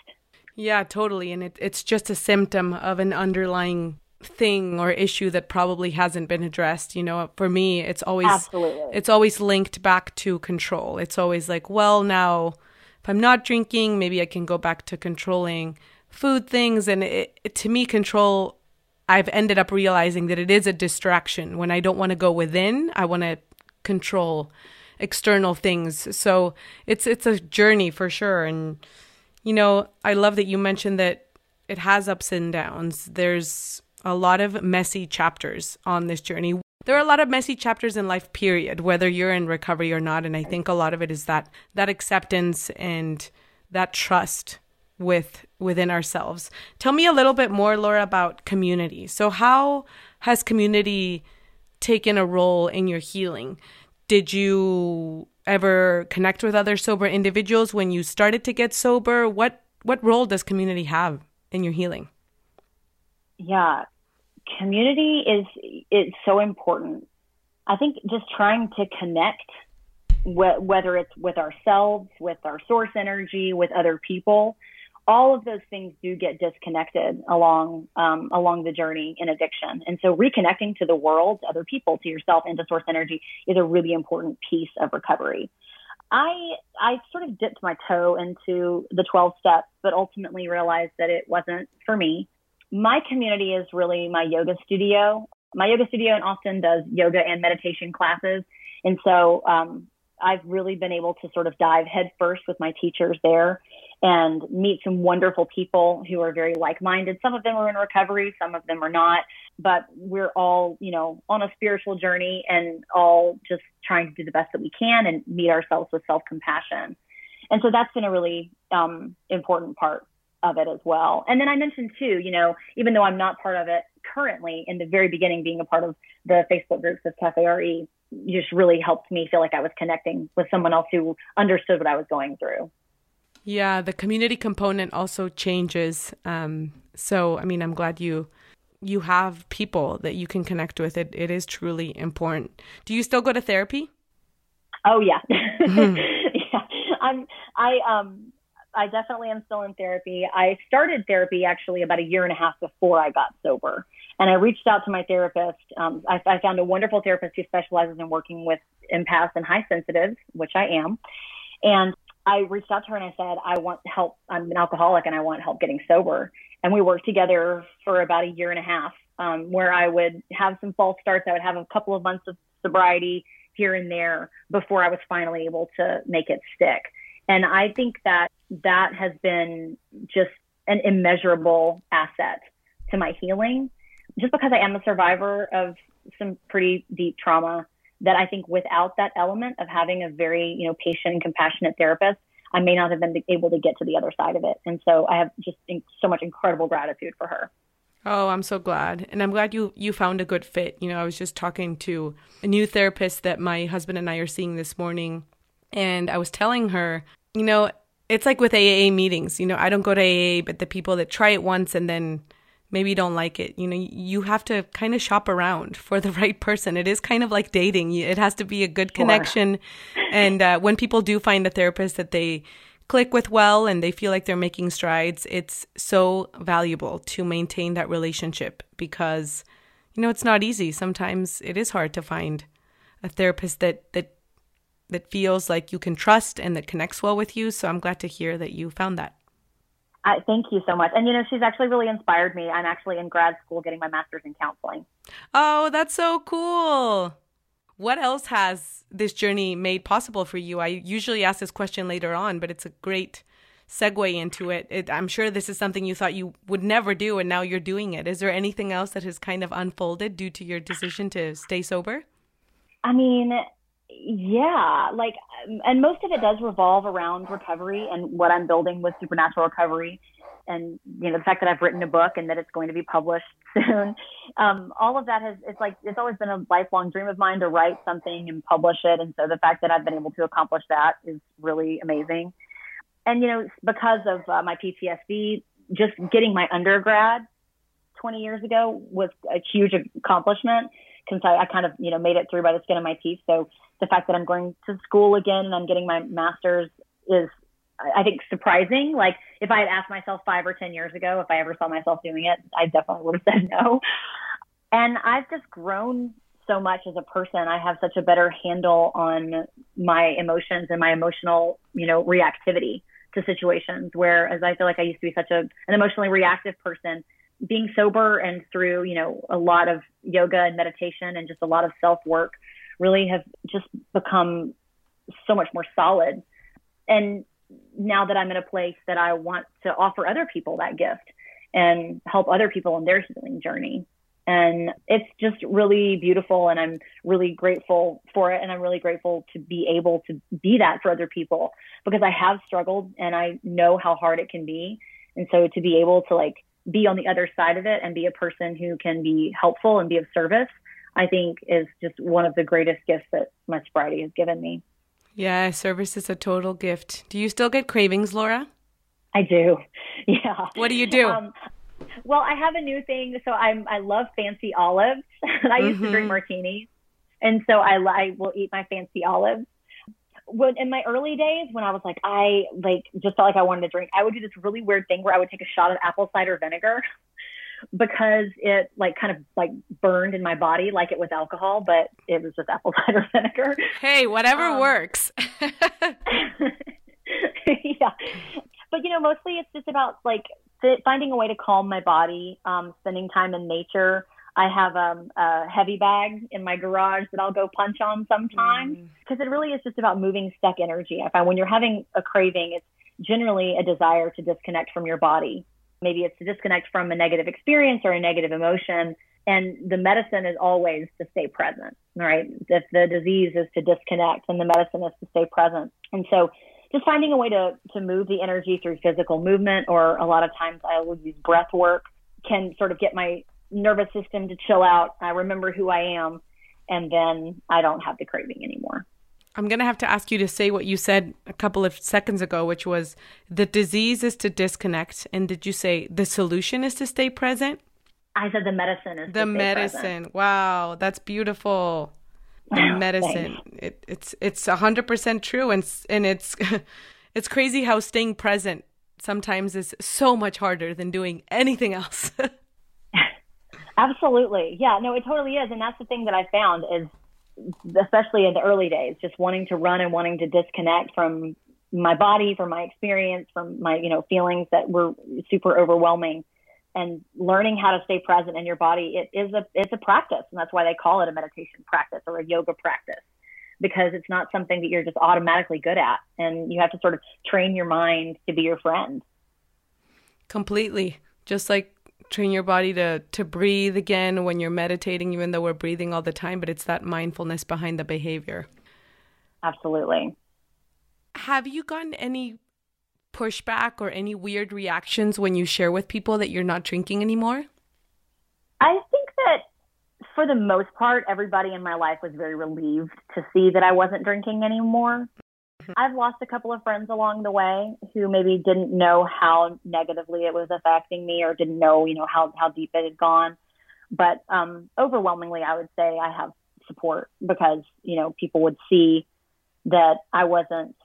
Yeah, totally. And it, it's just a symptom of an underlying thing or issue that probably hasn't been addressed. You know, for me, it's always Absolutely. it's always linked back to control. It's always like, well, now if I'm not drinking, maybe I can go back to controlling food things. And it, it- to me, control, I've ended up realizing that it is a distraction. When I don't want to go within, I want to control external things. So it's it's a journey for sure. And you know, I love that you mentioned that it has ups and downs. There's a lot of messy chapters on this journey. There are a lot of messy chapters in life period, whether you're in recovery or not, and I think a lot of it is that that acceptance and that trust with within ourselves. Tell me a little bit more Laura about community. So how has community taken a role in your healing? Did you ever connect with other sober individuals when you started to get sober? What what role does community have in your healing? Yeah. Community is it's so important. I think just trying to connect wh- whether it's with ourselves with our source energy with other people all of those things do get disconnected along um, along the journey in addiction. And so reconnecting to the world to other people to yourself and to source energy is a really important piece of recovery. I I sort of dipped my toe into the 12 steps, but ultimately realized that it wasn't for me. My community is really my yoga studio. My yoga studio in Austin does yoga and meditation classes, and so um, I've really been able to sort of dive headfirst with my teachers there and meet some wonderful people who are very like-minded. Some of them are in recovery, some of them are not, but we're all, you know, on a spiritual journey and all just trying to do the best that we can and meet ourselves with self-compassion. And so that's been a really um, important part of it as well. And then I mentioned too, you know, even though I'm not part of it currently, in the very beginning, being a part of the Facebook groups of Cafe RE just really helped me feel like I was connecting with someone else who understood what I was going through. Yeah, the community component also changes. Um, so, I mean, I'm glad you you have people that you can connect with. It it is truly important. Do you still go to therapy? Oh yeah, yeah. I'm I um I definitely am still in therapy. I started therapy actually about a year and a half before I got sober, and I reached out to my therapist. Um, I, I found a wonderful therapist who specializes in working with empaths and high sensitives, which I am, and I reached out to her and I said, I want help. I'm an alcoholic and I want help getting sober. And we worked together for about a year and a half, um, where I would have some false starts. I would have a couple of months of sobriety here and there before I was finally able to make it stick. And I think that that has been just an immeasurable asset to my healing just because I am a survivor of some pretty deep trauma that I think without that element of having a very, you know, patient and compassionate therapist, I may not have been able to get to the other side of it. And so I have just so much incredible gratitude for her. Oh, I'm so glad. And I'm glad you you found a good fit. You know, I was just talking to a new therapist that my husband and I are seeing this morning, and I was telling her, you know, it's like with AA meetings, you know, I don't go to AA, but the people that try it once and then maybe don't like it, you know, you have to kind of shop around for the right person. It is kind of like dating. It has to be a good connection. Sure. and uh, when people do find a therapist that they click with well and they feel like they're making strides, it's so valuable to maintain that relationship because, you know, it's not easy. Sometimes it is hard to find a therapist that, that that feels like you can trust and that connects well with you. So I'm glad to hear that you found that. I, thank you so much. And you know, she's actually really inspired me. I'm actually in grad school getting my master's in counseling. Oh, that's so cool. What else has this journey made possible for you? I usually ask this question later on, but it's a great segue into it. it. I'm sure this is something you thought you would never do, and now you're doing it. Is there anything else that has kind of unfolded due to your decision to stay sober? I mean, yeah, like, and most of it does revolve around recovery and what I'm building with Supernatural Recovery, and you know the fact that I've written a book and that it's going to be published soon. Um, all of that has it's like it's always been a lifelong dream of mine to write something and publish it, and so the fact that I've been able to accomplish that is really amazing. And you know, because of uh, my PTSD, just getting my undergrad 20 years ago was a huge accomplishment since I, I kind of you know made it through by the skin of my teeth. So the fact that I'm going to school again and I'm getting my master's is I think surprising. Like if I had asked myself five or ten years ago if I ever saw myself doing it, I definitely would have said no. And I've just grown so much as a person. I have such a better handle on my emotions and my emotional, you know, reactivity to situations. Whereas I feel like I used to be such a an emotionally reactive person. Being sober and through, you know, a lot of yoga and meditation and just a lot of self work really have just become so much more solid. And now that I'm in a place that I want to offer other people that gift and help other people in their healing journey. And it's just really beautiful. And I'm really grateful for it. And I'm really grateful to be able to be that for other people because I have struggled and I know how hard it can be. And so to be able to like be on the other side of it and be a person who can be helpful and be of service I think is just one of the greatest gifts that my sobriety has given me. Yeah, service is a total gift. Do you still get cravings, Laura? I do. Yeah. What do you do? Um, well, I have a new thing. So I'm I love fancy olives. I used mm-hmm. to drink mm-hmm. martinis, and so I I will eat my fancy olives. When in my early days, when I was like I like just felt like I wanted to drink, I would do this really weird thing where I would take a shot of apple cider vinegar because it like kind of like burned in my body like it was alcohol, but it was just apple cider vinegar. Hey, whatever um, works. yeah. But you know, mostly it's just about like finding a way to calm my body, um, spending time in nature. I have um, a heavy bag in my garage that I'll go punch on sometimes because mm. it really is just about moving stuck energy. I find when you're having a craving, it's generally a desire to disconnect from your body Maybe it's to disconnect from a negative experience or a negative emotion. And the medicine is always to stay present, right? If the disease is to disconnect and the medicine is to stay present. And so just finding a way to, to move the energy through physical movement, or a lot of times I will use breath work, can sort of get my nervous system to chill out. I remember who I am, and then I don't have the craving anymore. I'm going to have to ask you to say what you said a couple of seconds ago, which was the disease is to disconnect. And did you say the solution is to stay present? I said the medicine is the medicine. Present. Wow, that's beautiful. The medicine. It, it's it's hundred percent true, and and it's it's crazy how staying present sometimes is so much harder than doing anything else. Absolutely, yeah. No, it totally is, and that's the thing that I found is especially in the early days, just wanting to run and wanting to disconnect from my body, from my experience, from my, you know, feelings that were super overwhelming and learning how to stay present in your body. It is a, it's a practice. And that's why they call it a meditation practice or a yoga practice because it's not something that you're just automatically good at. And you have to sort of train your mind to be your friend. Completely. Just like train your body to to breathe again when you're meditating even though we're breathing all the time but it's that mindfulness behind the behavior Absolutely. have you gotten any pushback or any weird reactions when you share with people that you're not drinking anymore I think that for the most part, everybody in my life was very relieved to see that I wasn't drinking anymore. I've lost a couple of friends along the way who maybe didn't know how negatively it was affecting me or didn't know, you know, how, how deep it had gone. But um, overwhelmingly, I would say I have support because, you know, people would see that I wasn't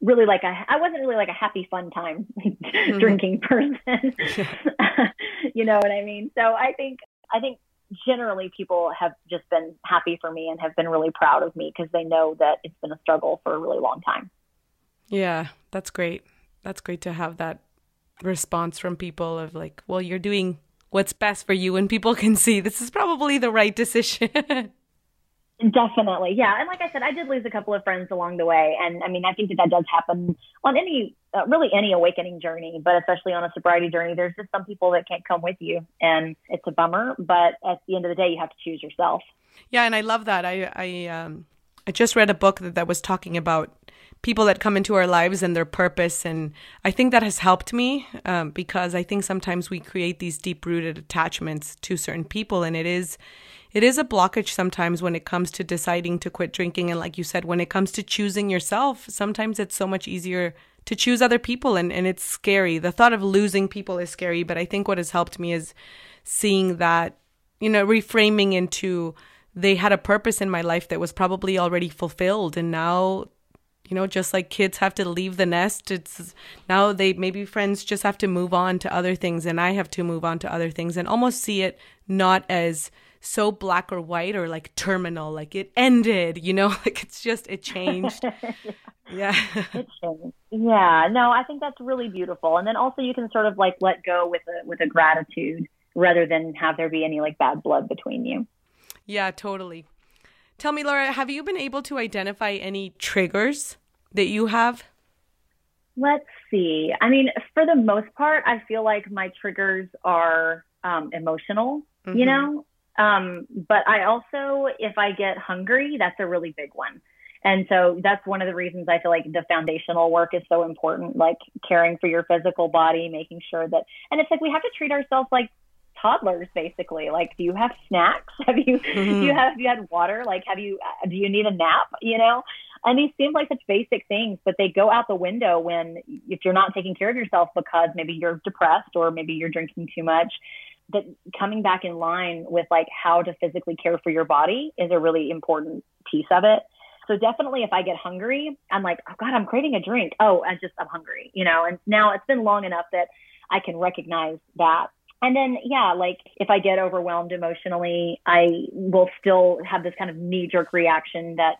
really like a, I wasn't really like a happy, fun time drinking person. you know what I mean? So I think, I think generally people have just been happy for me and have been really proud of me because they know that it's been a struggle for a really long time. yeah that's great that's great to have that response from people of like well you're doing what's best for you and people can see this is probably the right decision Definitely, yeah. And like I said, I did lose a couple of friends along the way, and I mean, I think that that does happen on any, uh, really any awakening journey, but especially on a sobriety journey. There's just some people that can't come with you, and it's a bummer. But at the end of the day, you have to choose yourself. Yeah, and I love that. I I um I just read a book that, that was talking about people that come into our lives and their purpose, and I think that has helped me um, because I think sometimes we create these deep rooted attachments to certain people, and it is it is a blockage sometimes when it comes to deciding to quit drinking, and like you said, when it comes to choosing yourself, sometimes it's so much easier to choose other people, and and it's scary. The thought of losing people is scary, but I think what has helped me is seeing that you know reframing into they had a purpose in my life that was probably already fulfilled and now you know just like kids have to leave the nest it's now they maybe friends just have to move on to other things and i have to move on to other things and almost see it not as so black or white or like terminal like it ended you know like it's just it changed yeah It changed. Yeah, no, I think that's really beautiful. And then also you can sort of like let go with a with a gratitude rather than have there be any like bad blood between you. yeah totally tell me laura have you been able to identify any triggers that you have Let's see. I mean, for the most part, I feel like my triggers are um, emotional, you Mhm. know? Um, but I also, if I get hungry, that's a really big one. And so that's one of the reasons I feel like the foundational work is so important, like caring for your physical body, making sure that, and it's like we have to treat ourselves like toddlers basically. Like do you have snacks? Have you do you have have you had water? Like have you uh, do you need a nap you know? And these seem like such basic things but they go out the window when if you're not taking care of yourself because maybe you're depressed or maybe you're drinking too much that coming back in line with like how to physically care for your body is a really important piece of it so definitely if I get hungry, I'm like, oh God, I'm craving a drink. Oh, I just, I'm hungry, you know, and now it's been long enough that I can recognize that. And then, yeah, like if I get overwhelmed emotionally, I will still have this kind of knee jerk reaction that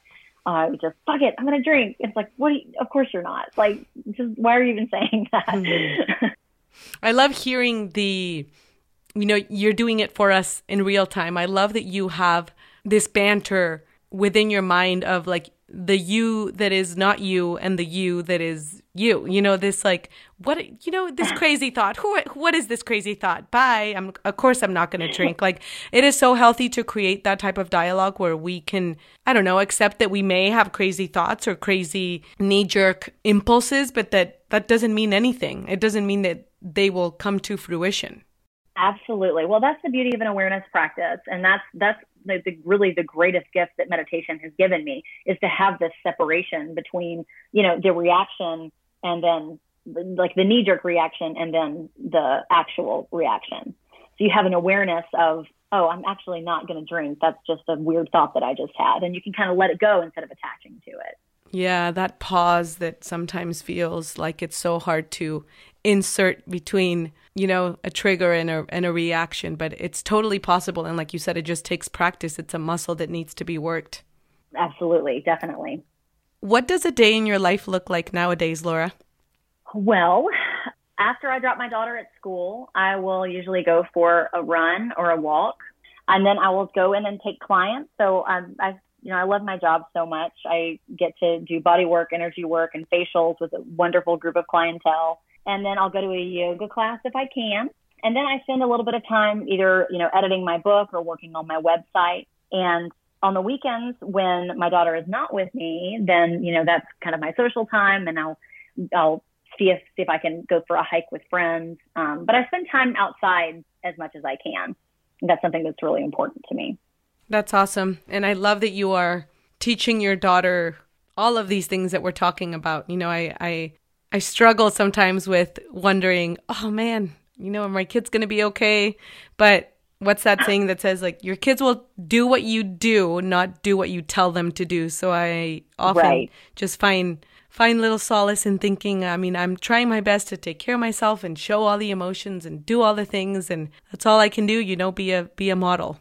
uh, just fuck it, I'm to drink. It's like, what? You, of course you're not. Like, just why are you even saying that? I love hearing the, you know, you're doing it for us in real time. I love that you have this banter within your mind of like the you that is not you and the you that is you. You know, this like what you know this crazy thought. Who what is this crazy thought? Bye. I'm of course I'm not going to drink. Like it is so healthy to create that type of dialogue where we can I don't know accept that we may have crazy thoughts or crazy knee jerk impulses, but that that doesn't mean anything. It doesn't mean that they will come to fruition. Absolutely. Well, that's the beauty of an awareness practice, and that's that's the, the, really the greatest gift that meditation has given me is to have this separation between you know the reaction and then like the knee jerk reaction and then the actual reaction. So you have an awareness of oh, I'm actually not going to drink. That's just a weird thought that I just had, and you can kind of let it go instead of attaching to it. Yeah, that pause that sometimes feels like it's so hard to insert between, you know, a trigger and a and a reaction, but it's totally possible and like you said it just takes practice. It's a muscle that needs to be worked. Absolutely, definitely. What does a day in your life look like nowadays, Laura? Well, after I drop my daughter at school, I will usually go for a run or a walk, and then I will go in and take clients. So um, I, you know, I love my job so much. I get to do body work, energy work, and facials with a wonderful group of clientele. And then I'll go to a yoga class if I can. And then I spend a little bit of time either, you know, editing my book or working on my website. And on the weekends when my daughter is not with me, then, you know, that's kind of my social time and I'll, I'll see if, see if I can go for a hike with friends. Um, but I spend time outside as much as I can. That's something that's really important to me. That's awesome. And I love that you are teaching your daughter all of these things that we're talking about. You know, I, I, I struggle sometimes with wondering, oh man, you know, are my kid's going to be okay. But what's that saying that says like your kids will do what you do, not do what you tell them to do. So I often Right. just find find little solace in thinking, I mean, I'm trying my best to take care of myself and show all the emotions and do all the things and that's all I can do, you know, be a be a model.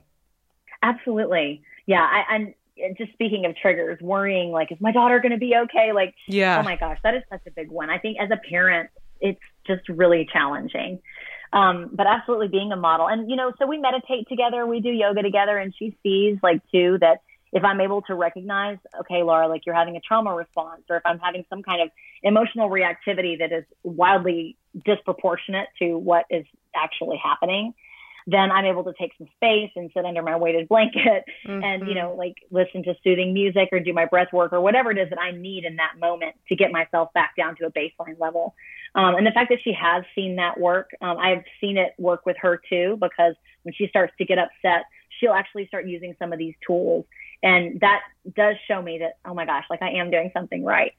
Absolutely. Yeah. I, I'm just speaking of triggers, worrying like, is my daughter going to be okay? Like, Yeah. oh my gosh, that is such a big one. I think as a parent, it's just really challenging. Um, but absolutely being a model. And, you know, so we meditate together, we do yoga together, and she sees like too that if I'm able to recognize, okay, Laura, like you're having a trauma response, or if I'm having some kind of emotional reactivity that is wildly disproportionate to what is actually happening, then I'm able to take some space and sit under my weighted blanket and, you know, like listen to soothing music or do my breath work or whatever it is that I need in that moment to get myself back down to a baseline level. Um, and the fact that she has seen that work, um, I've seen it work with her too, because when she starts to get upset, she'll actually start using some of these tools. And that does show me that, oh my gosh, like I am doing something right.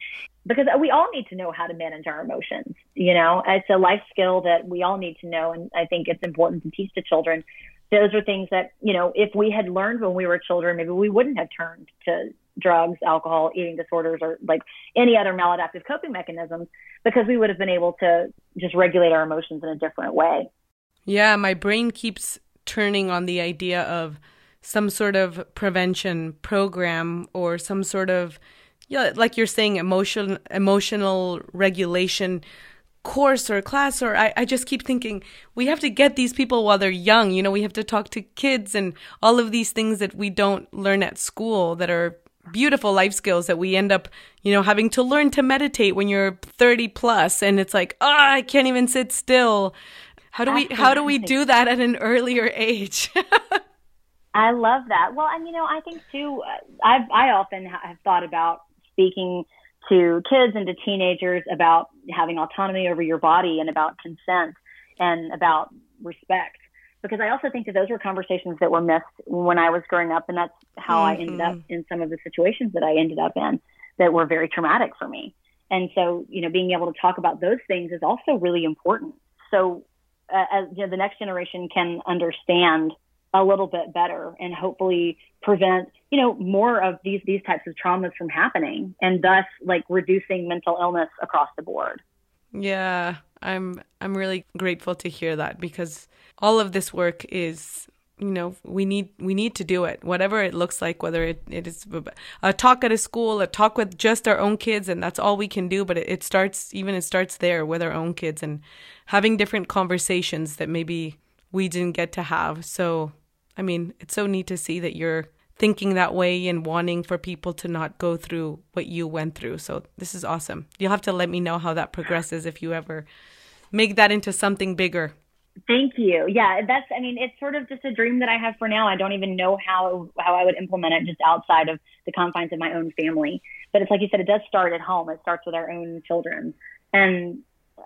Because we all need to know how to manage our emotions. You know, it's a life skill that we all need to know. And I think it's important to teach to children. Those are things that, you know, if we had learned when we were children, maybe we wouldn't have turned to drugs, alcohol, eating disorders, or like any other maladaptive coping mechanisms because we would have been able to just regulate our emotions in a different way. Yeah, my brain keeps turning on the idea of some sort of prevention program or some sort of yeah, like you're saying emotion emotional regulation course or class or I, I just keep thinking we have to get these people while they're young. You know, we have to talk to kids and all of these things that we don't learn at school that are beautiful life skills that we end up, you know, having to learn to meditate when you're 30 plus and it's like, oh, I can't even sit still. How do we how do we do that at an earlier age? I love that. Well, and you know, I think too, uh, I've, I often have thought about speaking to kids and to teenagers about having autonomy over your body and about consent and about respect. Because I also think that those were conversations that were missed when I was growing up. And that's how I ended up in some of the situations that I ended up in that were very traumatic for me. And so, you know, being able to talk about those things is also really important. So, uh, as you know, the next generation can understand a little bit better and hopefully prevent, you know, more of these these types of traumas from happening, and thus like reducing mental illness across the board. Yeah, I'm I'm really grateful to hear that because all of this work is you know we need we need to do it whatever it looks like whether it, it is a talk at a school a talk with just our own kids and that's all we can do but it, it starts even it starts there with our own kids and having different conversations that maybe we didn't get to have so i mean it's so neat to see that you're thinking that way and wanting for people to not go through what you went through so this is awesome you'll have to let me know how that progresses if you ever make that into something bigger Thank you. Yeah, that's. I mean, it's sort of just a dream that I have for now. I don't even know how how I would implement it just outside of the confines of my own family. But it's like you said, it does start at home. It starts with our own children, and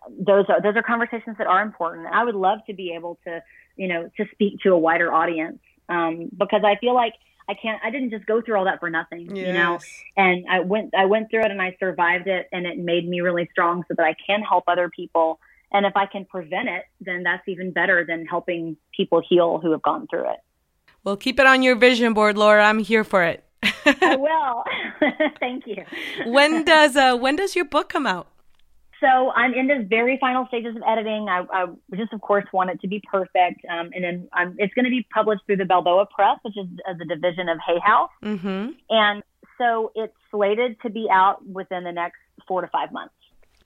those are those are conversations that are important. I would love to be able to, you know, to speak to a wider audience um, because I feel like I can't. I didn't just go through all that for nothing, you know. And I went I went through it and I survived it, and it made me really strong so that I can help other people. And if I can prevent it, then that's even better than helping people heal who have gone through it. Well, keep it on your vision board, Laura. I'm here for it. I will. Thank you. when does uh when does your book come out? So I'm in the very final stages of editing. I, I just, of course, want it to be perfect. Um, and then um, it's going to be published through the Balboa Press, which is uh, the division of Hay House. Mm-hmm. And so it's slated to be out within the next four to five months.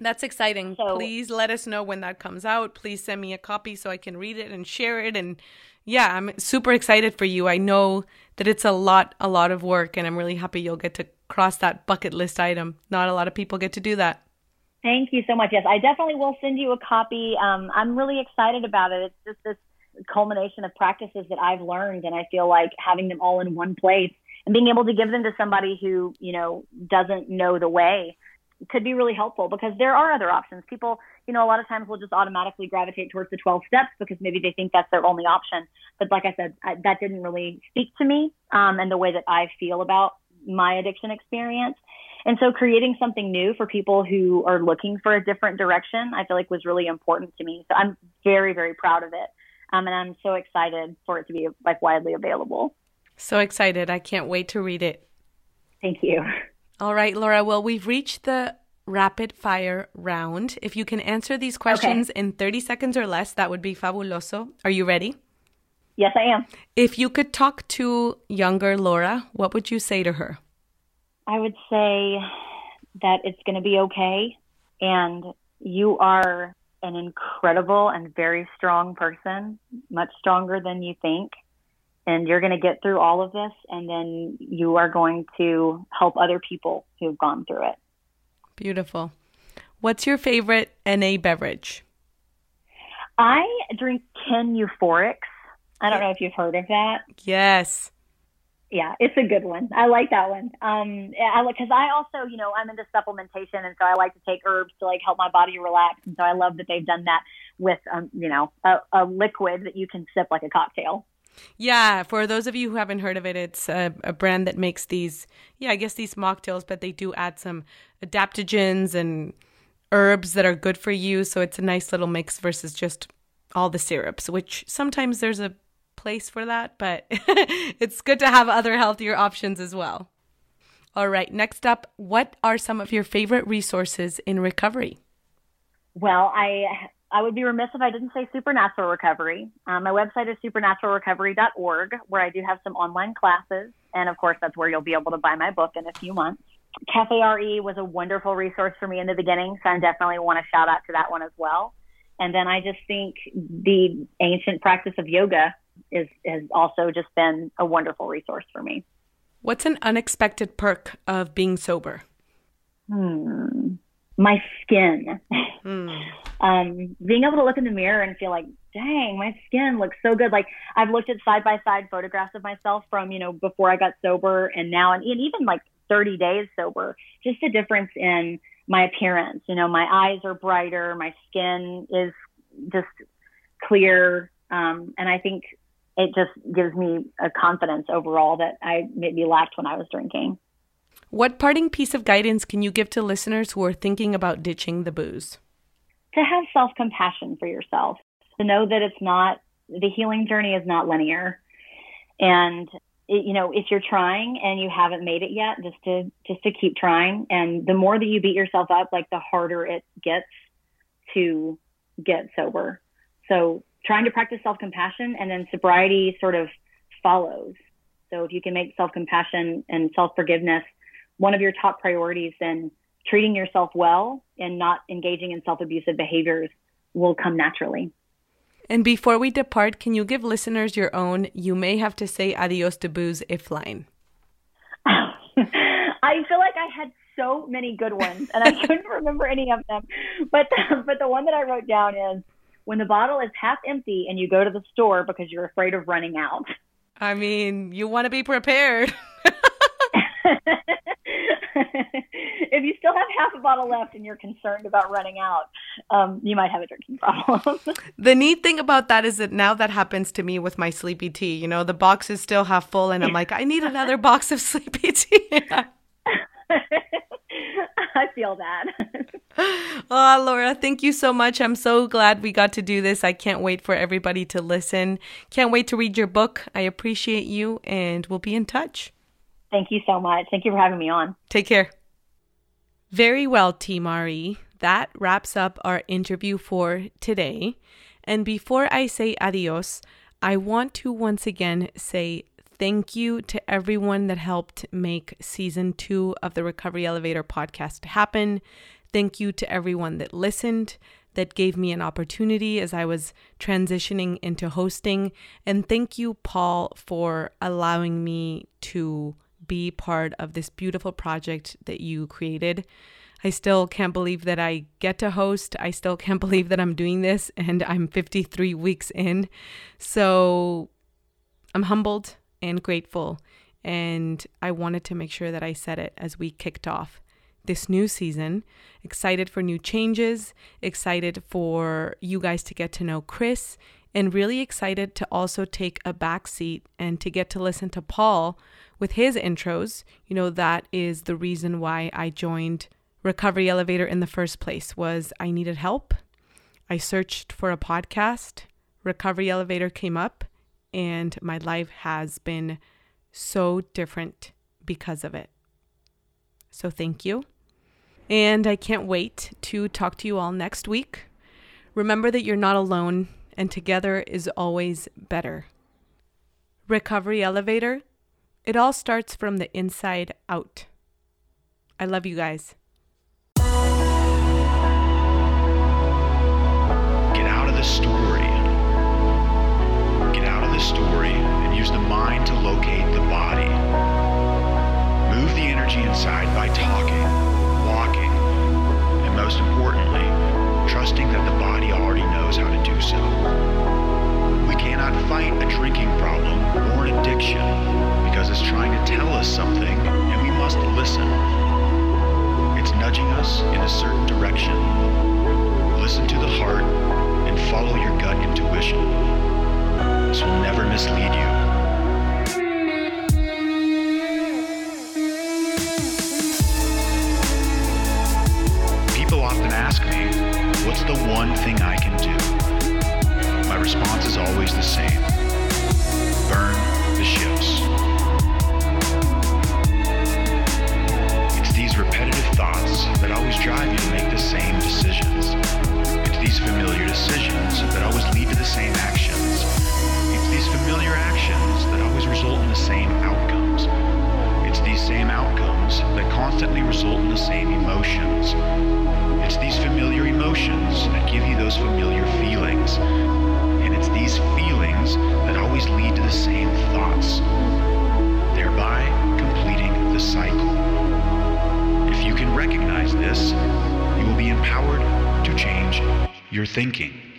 That's exciting. So- Please let us know when that comes out. Please send me a copy so I can read it and share it. And yeah, I'm super excited for you. I know that it's a lot, a lot of work, and I'm really happy you'll get to cross that bucket list item. Not a lot of people get to do that. Thank you so much. Yes, I definitely will send you a copy. Um, I'm really excited about it. It's just this culmination of practices that I've learned, and I feel like having them all in one place and being able to give them to somebody who you know doesn't know the way could be really helpful because there are other options. People, you know, a lot of times will just automatically gravitate towards the 12 steps because maybe they think that's their only option. But like I said, I, that didn't really speak to me um, and the way that I feel about my addiction experience. And so creating something new for people who are looking for a different direction, I feel like was really important to me. So I'm very, very proud of it. Um, and I'm so excited for it to be like widely available. So excited. I can't wait to read it. Thank you. All right, Laura. Well, we've reached the rapid fire round. If you can answer these questions okay. in 30 seconds or less, that would be fabuloso. Are you ready? Yes, I am. If you could talk to younger Laura, what would you say to her? I would say that it's going to be okay. And you are an incredible and very strong person, much stronger than you think and you're going to get through all of this and then you are going to help other people who've gone through it. Beautiful. What's your favorite NA beverage? I drink Kin Euphorics. I don't know if you've heard of that. Yes. Yeah, it's a good one. I like that one. Um, I like because I also, you know, I'm into supplementation, and so I like to take herbs to like help my body relax. And so I love that they've done that with, um, you know, a, a liquid that you can sip like a cocktail. Yeah, for those of you who haven't heard of it, it's a, a, brand that makes these, yeah, I guess these mocktails, but they do add some adaptogens and herbs that are good for you. So it's a nice little mix versus just all the syrups, which sometimes there's a place for that, but it's good to have other healthier options as well. All right, next up, what are some of your favorite resources in recovery? Well, I I would be remiss if I didn't say Supernatural Recovery. Um, my website is supernaturalrecovery.org, where I do have some online classes. And of course, that's where you'll be able to buy my book in a few months. Cafe RE was a wonderful resource for me in the beginning, so I definitely want to shout out to that one as well. And then I just think the ancient practice of yoga is has also just been a wonderful resource for me. What's an unexpected perk of being sober? Hmm my skin. Mm. um, being able to look in the mirror and feel like, dang, my skin looks so good. Like I've looked at side by side photographs of myself from, you know, before I got sober and now, and, and even like 30 days sober, just the difference in my appearance. You know, my eyes are brighter, my skin is just clear. Um, and I think it just gives me a confidence overall that I maybe lacked when I was drinking. What parting piece of guidance can you give to listeners who are thinking about ditching the booze? To have self compassion for yourself, to know that it's not, the healing journey is not linear. And, it, you know, if you're trying and you haven't made it yet, just to, just to keep trying. And the more that you beat yourself up, like the harder it gets to get sober. So trying to practice self compassion and then sobriety sort of follows. So if you can make self compassion and self forgiveness one of your top priorities, then treating yourself well and not engaging in self abusive behaviors will come naturally. And before we depart, can you give listeners your own you may have to say adios to booze if line? I feel like I had so many good ones and I couldn't remember any of them. But the, but the one that I wrote down is when the bottle is half empty and you go to the store because you're afraid of running out. I mean, you want to be prepared. if you still have half a bottle left and you're concerned about running out, um, you might have a drinking problem. the neat thing about that is that now that happens to me with my sleepy tea. You know, the box is still half full, and I'm like, I need another box of sleepy tea. I feel that. oh, Laura, thank you so much. I'm so glad we got to do this. I can't wait for everybody to listen. Can't wait to read your book. I appreciate you, and we'll be in touch. Thank you so much. Thank you for having me on. Take care. Very well, Team RE. That wraps up our interview for today. And before I say adios, I want to once again say thank you to everyone that helped make season two of the Recovery Elevator podcast happen. Thank you to everyone that listened, that gave me an opportunity as I was transitioning into hosting. And thank you, Paul, for allowing me to be part of this beautiful project that you created. I still can't believe that I get to host. I still can't believe that I'm doing this and I'm 53 weeks in. So I'm humbled and grateful. And I wanted to make sure that I said it as we kicked off this new season. Excited for new changes, excited for you guys to get to know Chris, and really excited to also take a back seat and to get to listen to Paul with his intros. You know, that is the reason why I joined Recovery Elevator in the first place was I needed help. I searched for a podcast. Recovery Elevator came up and my life has been so different because of it. So thank you. And I can't wait to talk to you all next week. Remember that you're not alone and together is always better. Recovery Elevator, it all starts from the inside out. I love you guys. Get out of the. Story and use the mind to locate the body. Move the energy inside by talking, walking, and most importantly, trusting that the body already knows how to do so. We cannot fight a drinking problem or an addiction because it's trying to tell us something and we must listen. It's nudging us in a certain direction. Listen to the heart and follow your gut intuition. This will never mislead you. People often ask me, what's the one thing I can do? My response is always the same burn the ships. It's these repetitive thoughts that always drive you to make the same decisions. It's these familiar decisions that always lead to the same actions. These familiar actions that always result in the same outcomes. It's these same outcomes that constantly result in the same emotions. It's these familiar emotions that give you those familiar feelings. And it's these feelings that always lead to the same thoughts, thereby completing the cycle. If you can recognize this, you will be empowered to change your thinking.